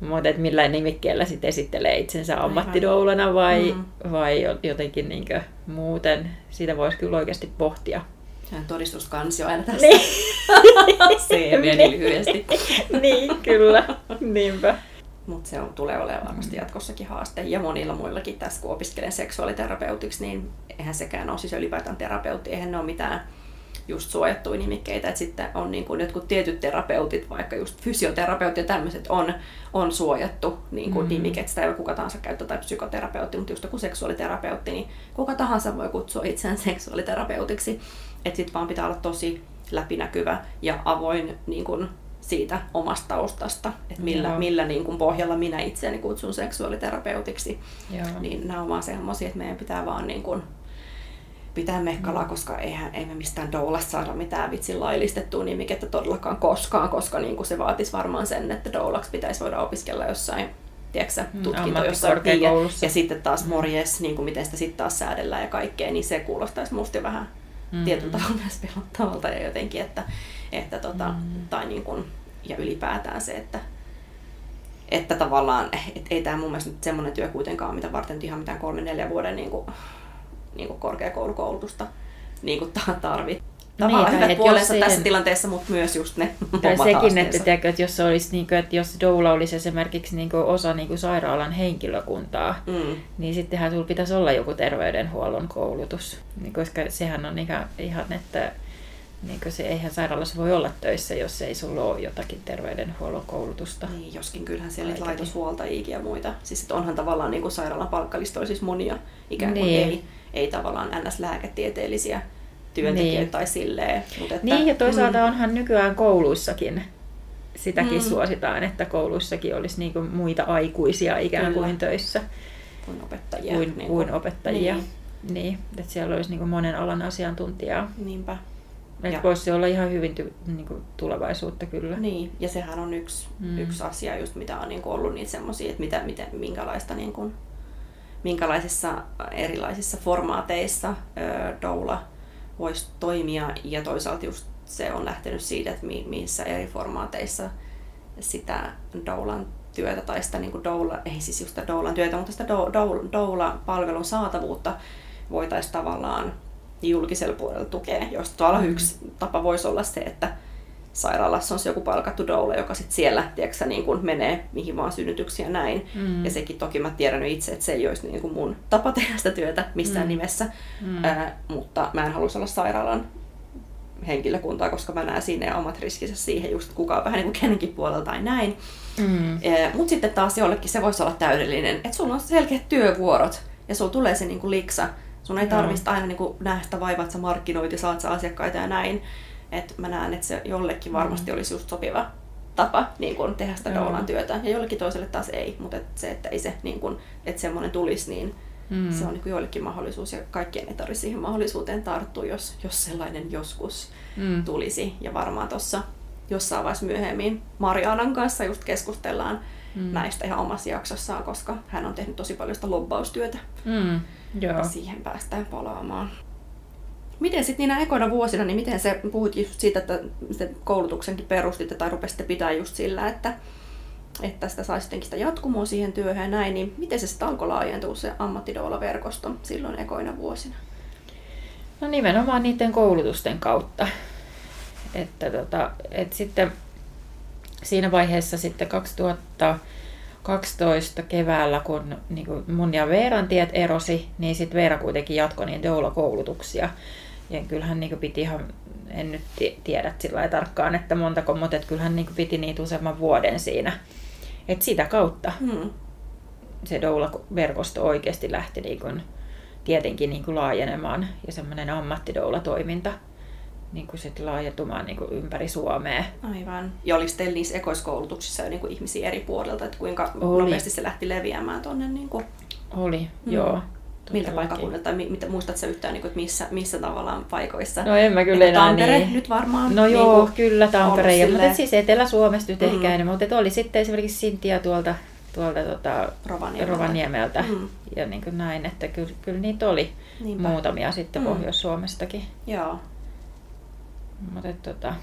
Mutta että millä nimikkeellä sitten esittelee itsensä ammattidoulana vai, Mm. vai jo- jotenkin niin muuten. Siitä voisi kyllä oikeasti pohtia. Se on todistuskansio aina tässä. Niin. CV niin lyhyesti. niin, kyllä. Niinpä. Mutta se on, tulee olemaan varmasti Mm. jatkossakin haaste. Ja monilla muillakin tässä, kun opiskelen seksuaaliterapeutiksi, niin eihän sekään ole siis ylipäätään terapeutti, eihän ne ole mitään just suojattuja nimikkeitä. että sitten on niin kuin jotkut tietyt terapeutit, vaikka just fysioterapeutti ja tämmöiset on, on suojattu niin kuin Mm. nimike, sitä ei voi kuka tahansa käyttää, tai psykoterapeutti, mutta just joku seksuaaliterapeutti, niin kuka tahansa voi kutsua itseään seksuaaliterapeutiksi. Että sitten vaan pitää olla tosi läpinäkyvä ja avoin niin kuin siitä omasta taustasta, että millä, Joo. millä niin kuin pohjalla minä itseäni kutsun seksuaaliterapeutiksi. Joo. Niin nämä on vaan semmoisia, että meidän pitää vaan niin kuin pitää mehkalaa, Mm. koska eihän, ei me mistään doulasta saada mitään vitsin laillistettua nimikettä todellakaan koskaan, koska niin kuin se vaatisi varmaan sen, että doulaksi pitäisi voida opiskella jossain tiedätkö, Mm, tutkinto jossain ja, ammattikorkeakoulussa. ja sitten taas Mm. morjes, niin kuin miten sitä sitten taas säädellään ja kaikkea, niin se kuulostaisi musta vähän Mm. tietyllä tavalla myös pelottavalta ja jotenkin, että, että tota, Mm. tai niin kuin, ja ylipäätään se, että, että tavallaan, et ei tämä mun mielestä nyt semmoinen työ kuitenkaan, mitä varten ihan mitään kolme neljä vuoden niin kuin, niin kuin korkeakoulukoulutusta niin kuin ta- tarvii. Tavallaan Niin, hyvät puolensa siihen- tässä tilanteessa, mutta myös just ne Tai sekin, että, tiedätkö, että jos se olisi, niin kuin, että jos doula olisi esimerkiksi niin kuin osa niin kuin sairaalan henkilökuntaa, Mm. niin sittenhän sulla pitäisi olla joku terveydenhuollon koulutus. Niin, koska sehän on ihan, ihan että niin se eihän sairaalassa voi olla töissä, jos ei sulla ole jotakin terveydenhuollon koulutusta. Niin, joskin kyllähän siellä niitä Kaiketi. laitoshuoltajia ja muita. Siis onhan tavallaan niin kuin sairaalan palkkalistoilla siis monia ikään kuin Niin. ei, ei tavallaan ns-lääketieteellisiä työntekijöitä Niin. tai silleen. Mutta että, Niin, ja toisaalta mm, onhan nykyään kouluissakin, sitäkin Mm. suositaan, että kouluissakin olisi niin kuin muita aikuisia ikään Kyllä. kuin töissä kuin opettajia. kuin, niin kuin opettajia. Niin, Niin, että siellä olisi niin kuin monen alan asiantuntijaa. niinpä. Että voisi se olla ihan hyvin ty, niin kuin tulevaisuutta kyllä. Niin, ja sehän on yksi, Mm. yksi asia, just mitä on niin kuin ollut niitä semmoisia, että mitä, miten, minkälaista, niin kuin, minkälaisissa erilaisissa formaateissa doula voisi toimia, ja toisaalta just se on lähtenyt siitä, että mi, missä eri formaateissa sitä doulan työtä tai sitä niin kuin doula, ei siis just sitä doulan työtä, mutta sitä dou, dou, doula-palvelun saatavuutta voitaisiin tavallaan julkisella puolella tukea, josta tuolla yksi tapa voisi olla se, että sairaalassa on se joku palkattu doula, joka sitten siellä tiedätkö, niin kuin menee mihin vaan synnytyksiä ja näin. Mm. Ja sekin toki mä tiedän itse, että se ei olisi niin kuin mun tapa tehdä sitä työtä missään Mm. nimessä, Mm. Ää, mutta mä en haluaisi olla sairaalan henkilökuntaa, koska mä näen siinä omat riskinsä siihen, just kuka on vähän niin kuin kenenkin puolella tai näin. Mm. Mutta sitten taas jollekin se voisi olla täydellinen, että sulla on selkeät työvuorot ja sulla tulee se niinku liksa. Sun ei tarvitse aina niinku nähdä sitä vaivaa, että sä markkinoit ja saat sä asiakkaita ja näin. Et mä näen, että se jollekin varmasti Mm. olisi just sopiva, tapa niin kun, tehdä sitä doulan työtä. Ja jollekin toiselle taas ei, mutta et se, että ei se, niin kun, että semmoinen tulisi, niin Mm. se on niin joillekin mahdollisuus ja kaikkien ei tarvitse siihen mahdollisuuteen tarttua, jos, jos sellainen joskus Mm. tulisi. Ja varmaan tuossa jossain vaiheessa myöhemmin Marianan kanssa just keskustellaan Mm. näistä ihan omassa jaksossaan, koska hän on tehnyt tosi paljon sitä lobbaustyötä. Mm. Joo. Ja siihen päästään palaamaan. Miten sitten niinä ekoina vuosina, niin miten se, puhut just siitä, että se koulutuksenkin perustitte tai rupesitte pitää just sillä, että, että sitä saisi sittenkin sitä jatkumoa siihen työhön ja näin, niin miten se sitten alkoi laajentua se ammattidoula-verkosto silloin ekoina vuosina? No nimenomaan niiden koulutusten kautta. Että tota, et sitten siinä vaiheessa sitten 2012 keväällä, kun niin kuin mun ja Veeran tiet erosi, niin sitten Veera kuitenkin jatkoi niin doula-koulutuksia. Ja kyllähän niin piti ihan, en nyt ti- tiedä sillä tarkkaan, että montako, mutta et kyllähän niin piti niitä useamman vuoden siinä. Et sitä kautta Hmm. se doula-verkosto oikeasti lähti niin kuin, tietenkin niin kuin laajenemaan ja semmoinen ammattidoula-toiminta niin kuin sit laajentumaan niin kuin ympäri Suomea. Aivan. Ja oliko teillä niissä ekoiskoulutuksissa jo niin kuin ihmisiä eri puolilta, että kuinka Oli. nopeasti se lähti leviämään tuonne, niin kuin, Oli, Mm. joo. Miltä todellakin. paikkakunnilta, tai mi- mitä, muistatko sä yhtään, niin kuin, että missä, missä tavallaan paikoissa? No en mä kyllä Että enää Tampere niin. nyt varmaan. No joo, niin kuin, kyllä Tampere. Ja, mutta siis Etelä-Suomesta nyt Mm. ehkä enemmän, mutta oli sitten esimerkiksi Sintia tuolta, tuolta tota, Rovaniemeltä. Rovaniemeltä. Mm. Ja niin kuin näin, että kyllä, kyllä niitä oli Niinpä. muutamia sitten Mm. Pohjois-Suomestakin. Joo. Mutta tota,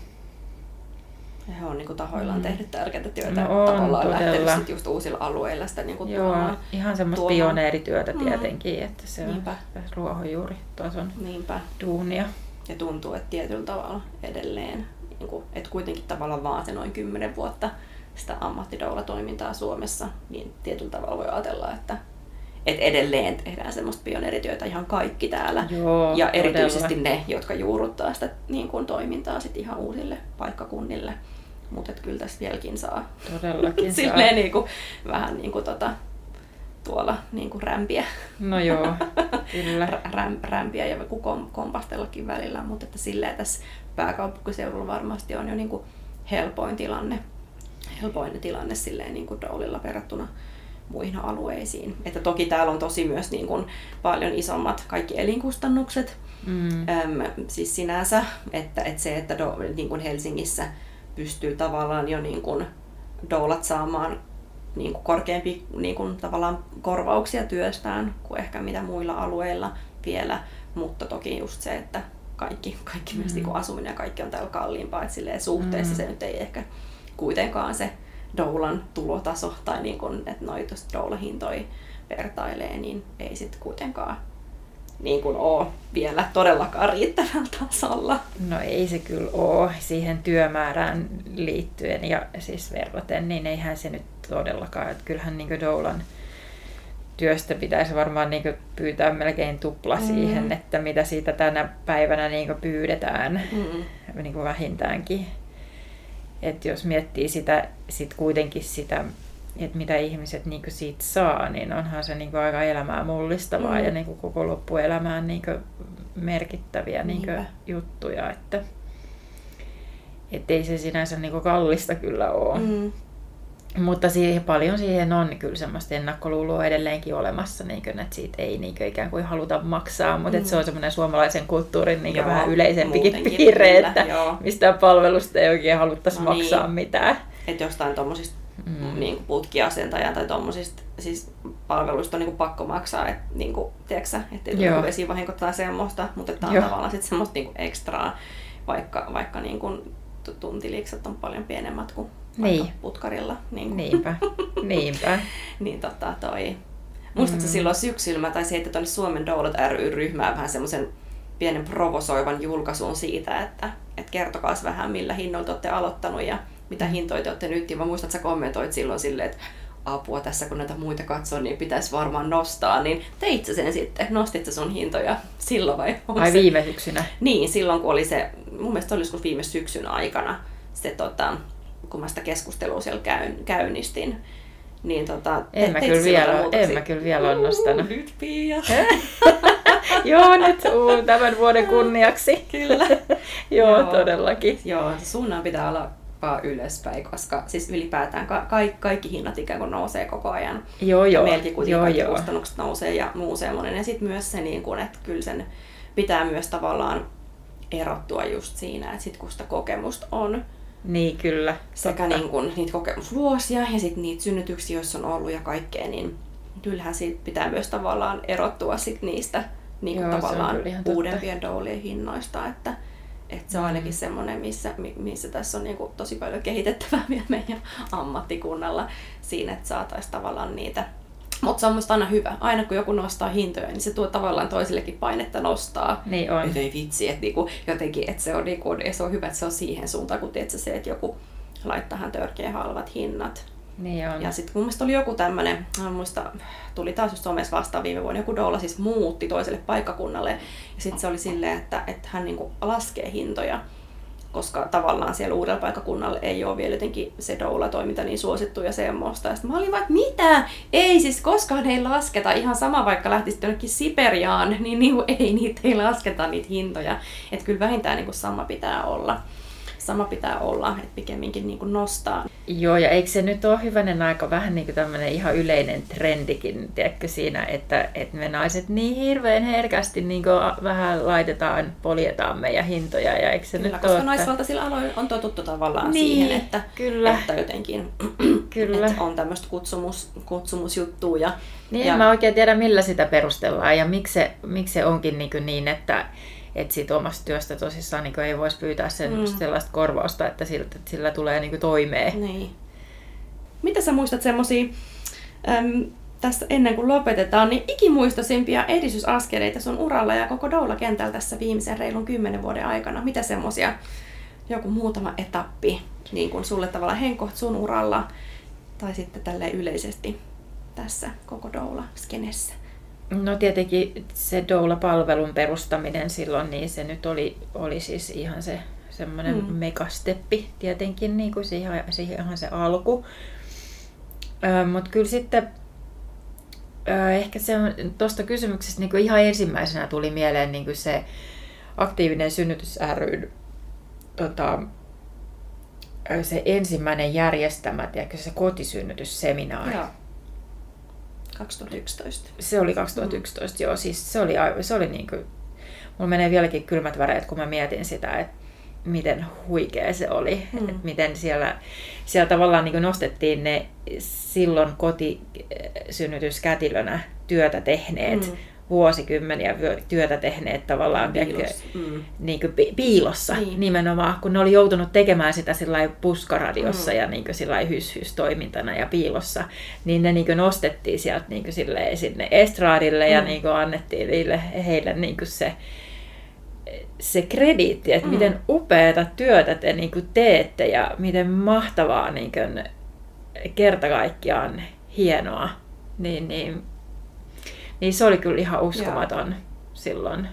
he on niin kuin tahoillaan Mm. tehnyt tärkeää työtä. No on, tavallaan lähtenyt todella. sit just uusilla alueilla sitä niin kuin Joo, tuomaan. ihan semmoista tuomaan. pioneerityötä Mm. tietenkin, että se on Niinpä. ruohonjuuritason Niinpä. duunia. Ja tuntuu, että tietyllä tavalla edelleen, niin kuin, että kuitenkin tavallaan vaan se noin 10 vuotta sitä ammattidoula-toimintaa Suomessa, niin tietyllä tavalla voi ajatella, että, että edelleen tehdään semmoista pioneerityötä ihan kaikki täällä. Joo, ja erityisesti todella. ne, jotka juurruttaa sitä niin kuin, toimintaa sit ihan uusille paikkakunnille. Mutta kyllä tässä vieläkin saa Todellakin saa. silleen niin kuin, vähän niin kuin, tota, tuolla niin kuin rämpiä, No joo, kyllä. Rä- räm, rämpiä ja kom, kompastellakin välillä, mutta että silleen tässä pääkaupunkiseudulla varmasti on jo niin kuin helpoin tilanne, helpoin tilanne silleen niin kuin Doulilla verrattuna muihin alueisiin. Että toki täällä on tosi myös niin kuin paljon isommat kaikki elinkustannukset, Mm. Öm, siis sinänsä, että, että se, että do, niin kuin Helsingissä pystyy tavallaan jo niin kuin doulat saamaan niin kuin korkeampi niin kuin tavallaan korvauksia työstään kuin ehkä mitä muilla alueilla vielä, mutta toki just se, että kaikki, kaikki myös Mm. niin kuin asuminen ja kaikki on täällä kalliimpaa, että suhteessa Mm. se nyt ei ehkä kuitenkaan se doulan tulotaso tai niin kuin, että noita jos doula-hintoja vertailee, niin ei sitten kuitenkaan niin kuin ole vielä todellakaan riittävällä tasolla. No ei se kyllä ole siihen työmäärään liittyen ja siis verraten, niin eihän se nyt todellakaan. Että kyllähän niin Doulan työstä pitäisi varmaan niin pyytää melkein tupla Mm. siihen, että mitä siitä tänä päivänä niin pyydetään Mm. niin vähintäänkin. Et jos miettii sitä, sit kuitenkin sitä, että mitä ihmiset niin siitä saa, niin onhan se niin aika elämää mullistavaa Mm. ja niin koko loppuelämään niin merkittäviä niin Niinpä. juttuja. Että et ei se sinänsä niin kallista kyllä ole. Mm. Mutta siihen, paljon siihen on kyllä semmoista ennakkoluuloa edelleenkin olemassa, niin kuin, että siitä ei niin kuin ikään kuin haluta maksaa, mutta mm. se on semmoinen suomalaisen kulttuurin niin Joo, vähän yleisempikin piirre, kyllä, että joo. mistään palvelusta ei oikein haluttaisi No maksaa niin. mitään. Että jostain tuommoisista Mm. mm. niin putkiasentajan tai tuommoisista siis palveluista on niin kuin pakko maksaa, että niin kuin, tiedätkö ettei tule vesivahinko tai semmoista, mutta että on Joo. tavallaan sitten semmoista niin kuin ekstraa, vaikka, vaikka niin kuin tu- tuntiliikset on paljon pienemmät kuin Niin. putkarilla. Niin, kuin. Niinpä, niinpä. niin tota toi... Muistatko Mm. mm. silloin syksyllä mä taisin heittää tuonne Suomen Doulat ry-ryhmään vähän semmoisen pienen provosoivan julkaisun siitä, että, että kertokaa vähän millä hinnoilla te olette aloittanut ja mitä hintoja te olette nyt. Ja mä muistan, että sä kommentoit silloin silleen, että apua tässä kun näitä muita katsoo, niin pitäisi varmaan nostaa. Niin teit sä sen sitten? Nostit sä sun hintoja silloin vai? Ai se- viime syksynä. niin, silloin kun oli se, mun mielestä oli joskus viime syksyn aikana, se, tota, kun mä sitä keskustelua siellä käyn, käynnistin, niin tota, En mä, kyllä vielä, en mä kyllä vielä ole nostanut. Nyt Pia. Joo, nyt uu, tämän vuoden kunniaksi. Kyllä. Joo, Joo. todellakin. Joo, suunnan pitää olla vaan ylöspäin, koska siis ylipäätään ka- kaikki, kaikki hinnat ikään kuin nousee koko ajan. Joo, joo. Ja meilläkin kuitenkin joo, joo. kustannukset nousee ja muu semmoinen. Ja sitten myös se, niin kun, että kyllä sen pitää myös tavallaan erottua just siinä, että sit kun sitä kokemusta on, Niin, kyllä. sekä totta. niin kun, niitä kokemusvuosia ja sitten niitä synnytyksiä, joissa on ollut ja kaikkea, niin kyllähän siitä pitää myös tavallaan erottua sit niistä niin Joo, tavallaan uudempien doulien hinnoista, että, että se on Mm. ainakin semmoinen, missä, mi- missä tässä on niin kuin tosi paljon kehitettävää vielä meidän ammattikunnalla siinä, että saataisiin tavallaan niitä mutta se on musta aina hyvä. Aina kun joku nostaa hintoja, niin se tuo tavallaan toisillekin painetta nostaa. Niin on. Ei vitsi, että niinku, jotenkin, että se on, niinku, ja se on hyvä, että se on siihen suuntaan, kun tiedät, se, että joku laittaa tähän törkeä halvat hinnat. Niin on. Ja sitten mun mielestä oli joku tämmöinen, muista, tuli taas just somessa vastaan viime vuonna, joku doula siis muutti toiselle paikkakunnalle. Ja sitten se oli silleen, että, että hän niinku laskee hintoja, koska tavallaan siellä uudella paikkakunnalla ei ole vielä jotenkin se doula-toiminta niin suosittu ja semmoista. Ja mä olin että mitä? Ei siis koskaan ei lasketa. Ihan sama vaikka lähtisit jonnekin Siperiaan, niin niinku, ei niitä ei lasketa niitä hintoja. Että kyllä vähintään niinku sama pitää olla. Sama pitää olla, että pikemminkin niinku nostaa. Joo, ja eikö se nyt ole hyvänen aika vähän niin kuin tämmöinen ihan yleinen trendikin, tiedätkö, siinä, että, että me naiset niin hirveän herkästi niin kuin vähän laitetaan, poljetaan meidän hintoja, ja eikö se Kyllä, nyt koska ole, naisvaltaisilla aloilla on totuttu tavallaan Niin, siihen, että, kyllä. että jotenkin Kyllä. että on tämmöistä kutsumus, kutsumusjuttua. Ja, Niin ja, en mä oikein tiedä, millä sitä perustellaan ja miksi se, miksi se onkin niin, kuin niin että, että siitä omasta työstä tosissaan niin ei voisi pyytää sen Mm. sellaista korvausta, että sillä, että sillä tulee niin toimeen. Niin. Mitä sä muistat semmosia, äm, tässä ennen kuin lopetetaan, niin ikimuistoisimpia edistysaskeleita sun uralla ja koko doula-kentällä tässä viimeisen reilun kymmenen vuoden aikana? Mitä semmosia, joku muutama etappi, niin kuin sulle tavallaan henkoht sun uralla, tai sitten tälle yleisesti tässä koko doula-skenessä? No tietenkin se doula-palvelun perustaminen silloin, niin se nyt oli, oli siis ihan se semmoinen Mm. megasteppi tietenkin, niin kuin siihen, siihen ihan se alku. Mutta kyllä sitten ö, ehkä se on tuosta kysymyksestä niin kuin ihan ensimmäisenä tuli mieleen niin kuin se aktiivinen synnytys ryn tota, se ensimmäinen järjestämä, tiedätkö, se kotisynnytysseminaari. Joo. 2011. Se oli 2011, joo. Siis se oli, se oli niin kuin, mulla menee vieläkin kylmät väreet, kun mä mietin sitä, että miten huikea se oli. Mm. Mm. Että miten siellä, siellä tavallaan niin nostettiin ne silloin kotisynnytyskätilönä työtä tehneet, Mm. Mm. vuosikymmeniä työtä tehneet tavallaan Piilossa. Mm. niin kuin pi- piilossa Niin. nimenomaan, kun ne oli joutunut tekemään sitä sillä puskaradiossa Mm. ja niin sillä hys toimintana ja piilossa, niin ne niin nostettiin sieltä niin silleen sinne estraadille ja Mm. niin annettiin niille, heille niin se, se krediitti, että Mm. miten upeata työtä te niin teette ja miten mahtavaa niin kerta kaikkiaan hienoa, niin, niin, niin se oli kyllä ihan uskomaton Joo. silloin.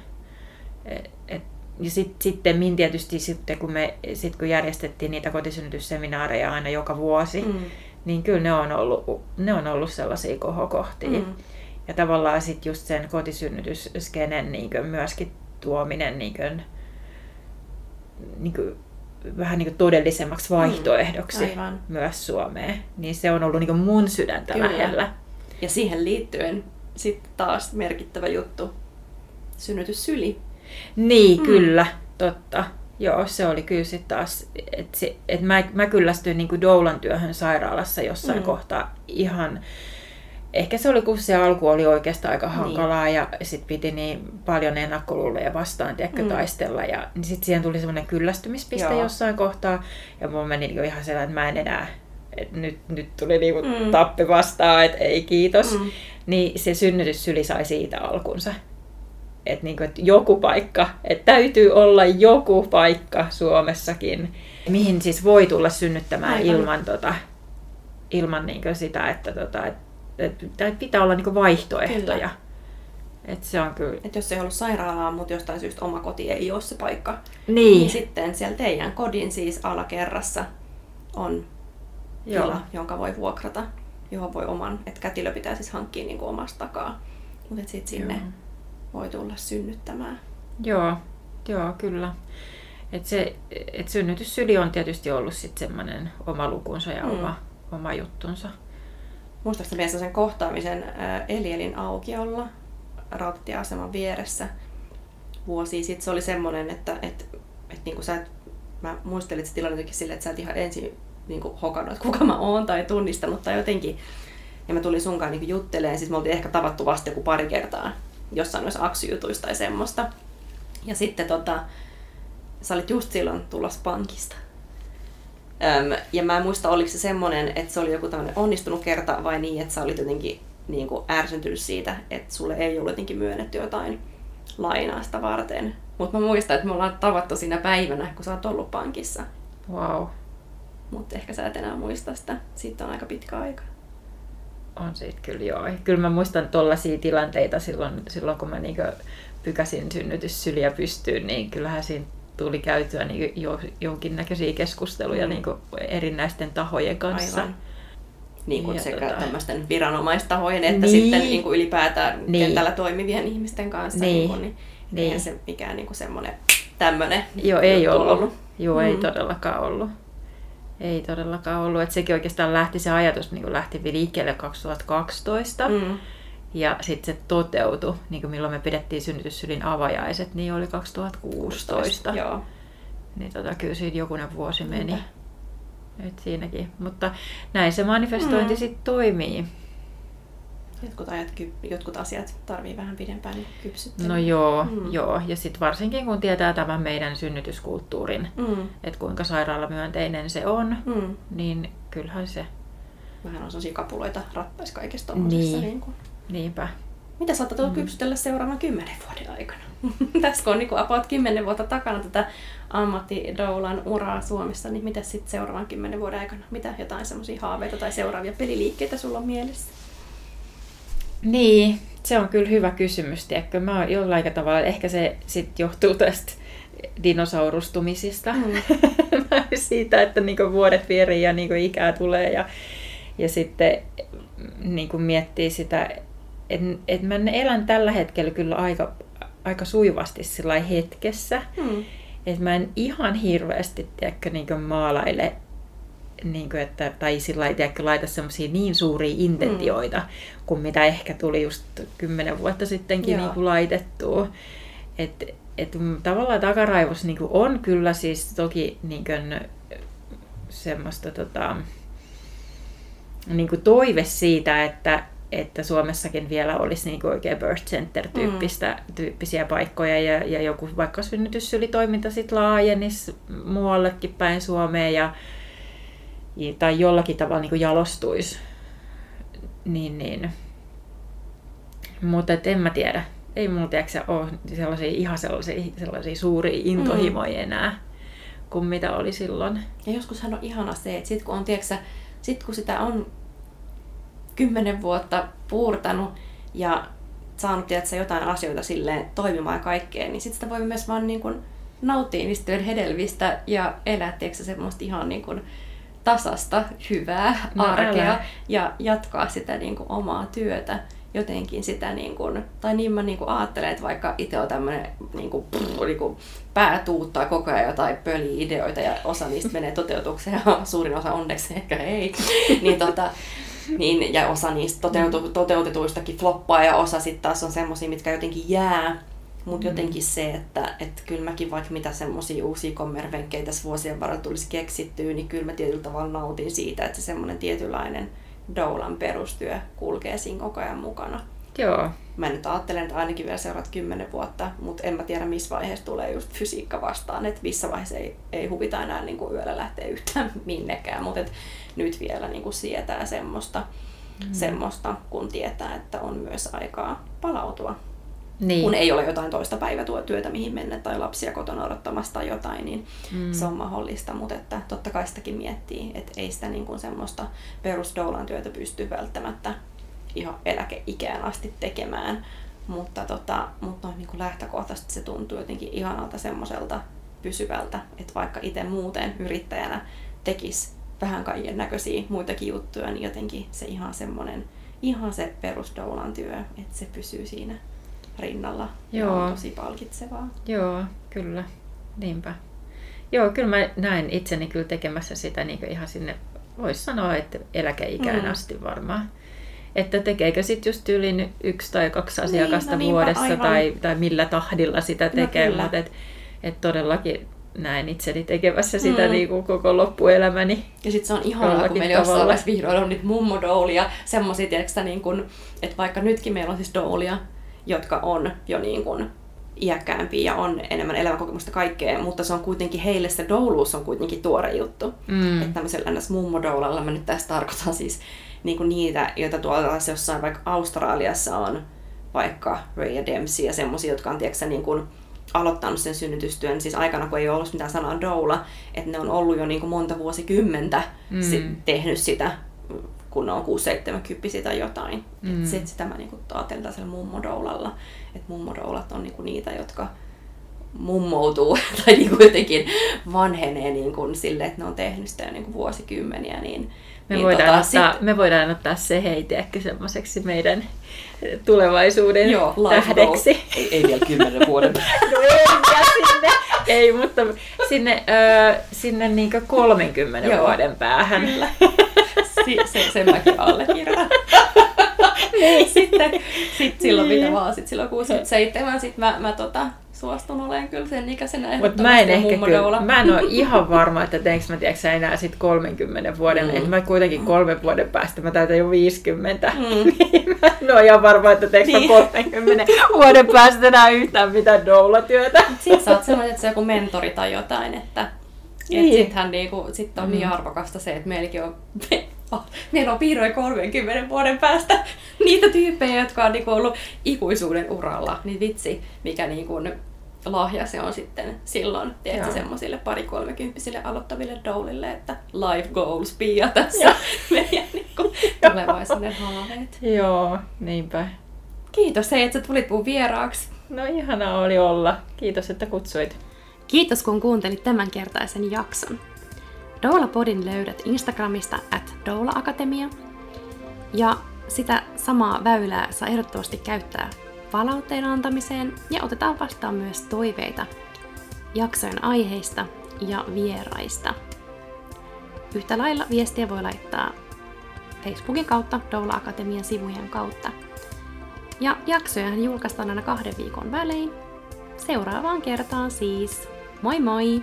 Et, et, ja sit, sitten tietysti sitten, kun me sit, kun järjestettiin niitä kotisynnytysseminaareja aina joka vuosi, Mm. mm. niin kyllä ne on ollut, ne on ollut sellaisia kohokohtia. Mm. Mm. Ja tavallaan sitten just sen kotisynnytysskenen niin myöskin tuominen niin kuin, niin kuin, vähän niin kuin todellisemmaksi vaihtoehdoksi aivan. myös Suomeen. Niin se on ollut niin kuin mun sydäntä Kyllä. lähellä. Ja siihen liittyen sitten taas merkittävä juttu, synnytyssyli. Niin, Mm. kyllä, totta. Joo, se oli kyllä sitten taas, että et mä, mä kyllästyin niin doulan työhön sairaalassa jossain Mm. kohtaa ihan, ehkä se oli kun se alku oli oikeastaan aika Niin. hankalaa ja sitten piti niin paljon ennakkoluuloja vastaan tiedätkö, Mm. taistella ja niin sitten siihen tuli semmoinen kyllästymispiste Joo. jossain kohtaa ja mulla meni niin ihan sellainen, että mä en enää, että nyt, nyt tuli niin Mm. tappi vastaan, että ei kiitos. Mm. Niin se synnytyssyli sai siitä alkunsa. Että niinku, et joku paikka, että täytyy olla joku paikka Suomessakin, mihin siis voi tulla synnyttämään Aivan. ilman, tota, ilman niinku sitä, että tota, et, et, pitää olla niinku vaihtoehtoja. Kyllä. Et se on kyllä... Et jos ei ollut sairaalaa, mutta jostain syystä oma koti ei ole se paikka, niin, Niin, sitten siellä teidän kodin siis alakerrassa on Joo. tila, jonka voi vuokrata, johon voi oman, että kätilö pitää siis hankkia niin kuin omasta takaa. Mutta sitten sinne Joo. voi tulla synnyttämään. Joo, joo, kyllä. Et se, et synnytyssyli on tietysti ollut sitten semmoinen oma lukunsa ja Mm. oma, oma juttunsa. Muistaakseni vielä sen kohtaamisen Elielin aukiolla rautatieaseman vieressä vuosi sitten. Se oli semmoinen, että, että, että niin kuin sä et, mä muistelin se tilanne jotenkin silleen, että sä et ihan ensin niin kuin hokannut, että kuka mä oon tai tunnistanut tai jotenkin. Ja mä tulin sunkaan niin jutteleen, siis me oltiin ehkä tavattu vasta joku pari kertaa jossain noissa aksyjutuissa tai semmoista. Ja sitten tota, sä olit just silloin tulossa pankista. Öm, ja mä en muista, oliko se semmoinen, että se oli joku tämmöinen onnistunut kerta vai niin, että sä olit jotenkin niin kuin ärsyntynyt siitä, että sulle ei ollut jotenkin myönnetty jotain lainaa sitä varten. Mutta mä muistan, että me ollaan tavattu siinä päivänä, kun sä oot ollut pankissa. Wow, Mutta ehkä sä et enää muista sitä. Siitä on aika pitkä aika. on siitä kyllä joo. Kyllä mä muistan tollaisia tilanteita silloin, silloin kun mä niinku pykäsin synnytyssyliä pystyyn, niin kyllähän siinä tuli käytyä niinku jo, jonkinnäköisiä keskusteluja Mm. niinku erinäisten tahojen kanssa. Aivan. Niin kuin Ja sekä tota- tämmöisten viranomaistahojen että Niin. sitten niin kuin ylipäätään Niin. kentällä toimivien ihmisten kanssa. Niin. Niin, kuin, niin, Niin. Eihän se mikään niin kuin semmoinen tämmöinen Joo, ei juttu ollut. Joo, ei Mm. todellakaan ollut. Ei todellakaan ollut. Että sekin oikeastaan lähti, se ajatus niin kuin lähti liikkeelle 2012. Mm. Ja sitten se toteutui, niin kuin milloin me pidettiin synnytyssylin avajaiset, niin oli 2016. Joo. Niin tota, kyllä siinä jokunen vuosi meni. Niinpä. Et siinäkin. Mutta näin se manifestointi Mm. sitten toimii. Jotkut, ajat, jotkut asiat tarvii vähän pidempään kypsyttelyä. No joo, Mm. joo. Ja sitten varsinkin kun tietää tämän meidän synnytyskulttuurin, Mm. että kuinka sairaalamyönteinen se on, Mm. niin kyllähän se Vähän on sellaisia kapuloita rattais kaikessa. Niin. Niin kuin. niinpä. Mitä saatat Mm. kypsytellä seuraavan kymmenen vuoden aikana? Tässä kun on niin about kymmenen vuotta takana tätä ammattidoulan uraa Suomessa, niin mitä sitten seuraavan kymmenen vuoden aikana? Mitä jotain semmoisia haaveita tai seuraavia peliliikkeitä sulla on mielessä? Niin, se on kyllä hyvä kysymys, tiedätkö? Mä oon jollain tavalla, ehkä se sitten johtuu tästä dinosaurustumisista. Mm. Siitä, että niinku vuodet vierii ja niinku ikää tulee ja, ja sitten niinku miettii sitä, että et mä elän tällä hetkellä kyllä aika, aika sujuvasti sillä hetkessä. Mm. Että mä en ihan hirveästi, tiedätkö, niinku maalaile niin kuin, että, tai sillä lailla, tiedätkö, laita semmoisia niin suuria intentioita, mm. kuin mitä ehkä tuli just kymmenen vuotta sittenkin Joo. niin kuin laitettua. Et, et tavallaan takaraivossa niin kuin on kyllä siis toki niin kuin, semmoista tota, niin kuin toive siitä, että, että Suomessakin vielä olisi niin kuin oikein birth center-tyyppistä, mm. tyyppisiä paikkoja ja, ja joku vaikka synnytyssylitoiminta sitten laajenisi muuallekin päin Suomeen ja, tai jollakin tavalla niin kuin jalostuisi. Niin, niin. Mutta en mä tiedä. Ei mulla tiedätkö, ole sellaisia, ihan sellaisia, sellaisia suuria intohimoja mm. enää kuin mitä oli silloin. Ja joskushan on ihana se, että sit kun, on, tiedätkö, sit kun sitä on kymmenen vuotta puurtanut ja saanut tiedätkö, jotain asioita silleen toimimaan ja kaikkea, niin sitten sitä voi myös vaan niin kuin nauttia niistä työn hedelmistä ja elää tiedätkö, semmoista ihan niin kuin tasasta, hyvää No arkea älä. ja jatkaa sitä niin kuin omaa työtä jotenkin sitä, niin kuin, tai niin mä niin kuin ajattelen, että vaikka itse on tämmöinen niin kuin, pff, niin kuin pää tuuttaa koko ajan jotain pöli-ideoita ja osa niistä menee toteutukseen ja suurin osa onneksi ehkä ei, niin, tota, niin, ja osa niistä toteutu, toteutetuistakin floppaa ja osa sitten taas on semmoisia, mitkä jotenkin jää. Mutta Mm. jotenkin se, että et kyllä mäkin vaikka mitä semmoisia uusia kommervenkkejä tässä vuosien varrella tulisi keksittyä, niin kyllä mä tietyllä tavalla nautin siitä, että se semmoinen tietynlainen doulan perustyö kulkee siinä koko ajan mukana. Joo, Mä nyt ajattelen, että ainakin vielä seuraat kymmenen vuotta, mutta en mä tiedä missä vaiheessa tulee just fysiikka vastaan, että missä vaiheessa ei, ei huvita enää niin kuin yöllä lähteä yhtään minnekään, mutta nyt vielä niin kuin sietää semmoista, mm. semmoista, kun tietää, että on myös aikaa palautua. Niin. Kun ei ole jotain toista päivätyötä, mihin mennä tai lapsia kotona odottamassa tai jotain, niin Mm. se on mahdollista, mutta että totta kai sitäkin miettii, että ei sitä niin kuin semmoista perusdoulan työtä pysty välttämättä ihan eläkeikään asti tekemään, mutta, tota, mutta noin niin kuin lähtökohtaisesti se tuntuu jotenkin ihanalta semmoiselta pysyvältä, että vaikka itse muuten yrittäjänä tekisi vähän kaiken näköisiä muitakin juttuja, niin jotenkin se ihan semmoinen, ihan se perusdoulan työ, että se pysyy siinä rinnalla ja Joo. on tosi palkitsevaa. Joo, kyllä. Niinpä. Joo, kyllä mä näin itseni kyllä tekemässä sitä niin ihan sinne, voisi sanoa, että eläkeikään mm. asti varmaan. Että tekeekö sitten just yli yksi tai kaksi asiakasta niin, no vuodessa tai, tai millä tahdilla sitä tekee, no mutta et, et todellakin näin itseni tekemässä sitä mm. niin kuin koko loppuelämäni. Ja sitten se on ihanaa, kun meillä jossain vaiheessa vihdoin on niitä mummodoulia, semmoisia, niin kuin, että vaikka nytkin meillä on siis doulia, jotka on jo niin kuin iäkkäämpiä ja on enemmän elämänkokemusta kaikkea, mutta se on kuitenkin heille se douluus on kuitenkin tuore juttu. Mm. Että tämmöisellä ns. mummodoulalla mä nyt tässä tarkoitan siis niin kuin niitä, joita tuolla jossain vaikka Australiassa on vaikka Ray Dempsey ja semmoisia, jotka on tiedätkö, niin kuin aloittanut sen synnytystyön siis aikana, kun ei ole ollut mitään sanaa doula, että ne on ollut jo niin kuin monta vuosikymmentä mm. sit, tehnyt sitä, kun ne on 6-70 tai jotain. Mm. Et sit sitä mä niinku ajattelin tällaisella mummodoulalla, että mummodoulat on niinku niitä, jotka mummoutuu tai niinku jotenkin vanhenee niinku sille, että ne on tehnyt sitä jo niinku vuosikymmeniä, niin me, niin voidaan tota, ottaa, sit... me voidaan ottaa se heitiäkki semmoiseksi meidän tulevaisuuden Joo, tähdeksi. Ei, ei vielä kymmenen vuoden no ei sinne, ei, mutta sinne, ö, sinne niinku 30 Joo. vuoden päähän. Kyllä. Si, se, sen mäkin allekirjoitan. niin. Sitten sit silloin mitä vaan, sit silloin 67, sit mä, mä tota, suostun olemaan kyllä sen ikäisenä Mutta mä en ehkä kyllä, mä en ole ihan varma, että teenkö mä tiedätkö, enää sit 30 vuoden, mm. mä kuitenkin kolmen vuoden päästä mä täytän jo 50. Mm. niin mä en ole ihan varma, että teenkö niin. mä 30 vuoden päästä enää yhtään mitään doula-työtä. Sitten sä oot sellainen, että se joku mentori tai jotain, että niin. Et sittenhän niinku, sit on niin mm. niin arvokasta se, että meilläkin on meillä on piirroin 30 vuoden päästä niitä tyyppejä, jotka on niinku ollut ikuisuuden uralla. Niin vitsi, mikä niinku lahja se on sitten silloin, tiedätkö, semmoisille pari kolmekymppisille aloittaville doulille, että life goals Pia tässä meidän niinku, tulevaisuuden haaveet. Joo, niinpä. Kiitos hei, että sä tulit mun vieraaksi. No ihanaa oli olla. Kiitos, että kutsuit. Kiitos, kun kuuntelit tämänkertaisen jakson. Doula-podin löydät Instagramista at Doula Akatemia. Ja sitä samaa väylää saa ehdottomasti käyttää palautteen antamiseen ja otetaan vastaan myös toiveita jaksojen aiheista ja vieraista. Yhtä lailla viestiä voi laittaa Facebookin kautta, Doula Akatemian sivujen kautta. Ja jaksoja julkaistaan aina kahden viikon välein. Seuraavaan kertaan siis. Moi moi!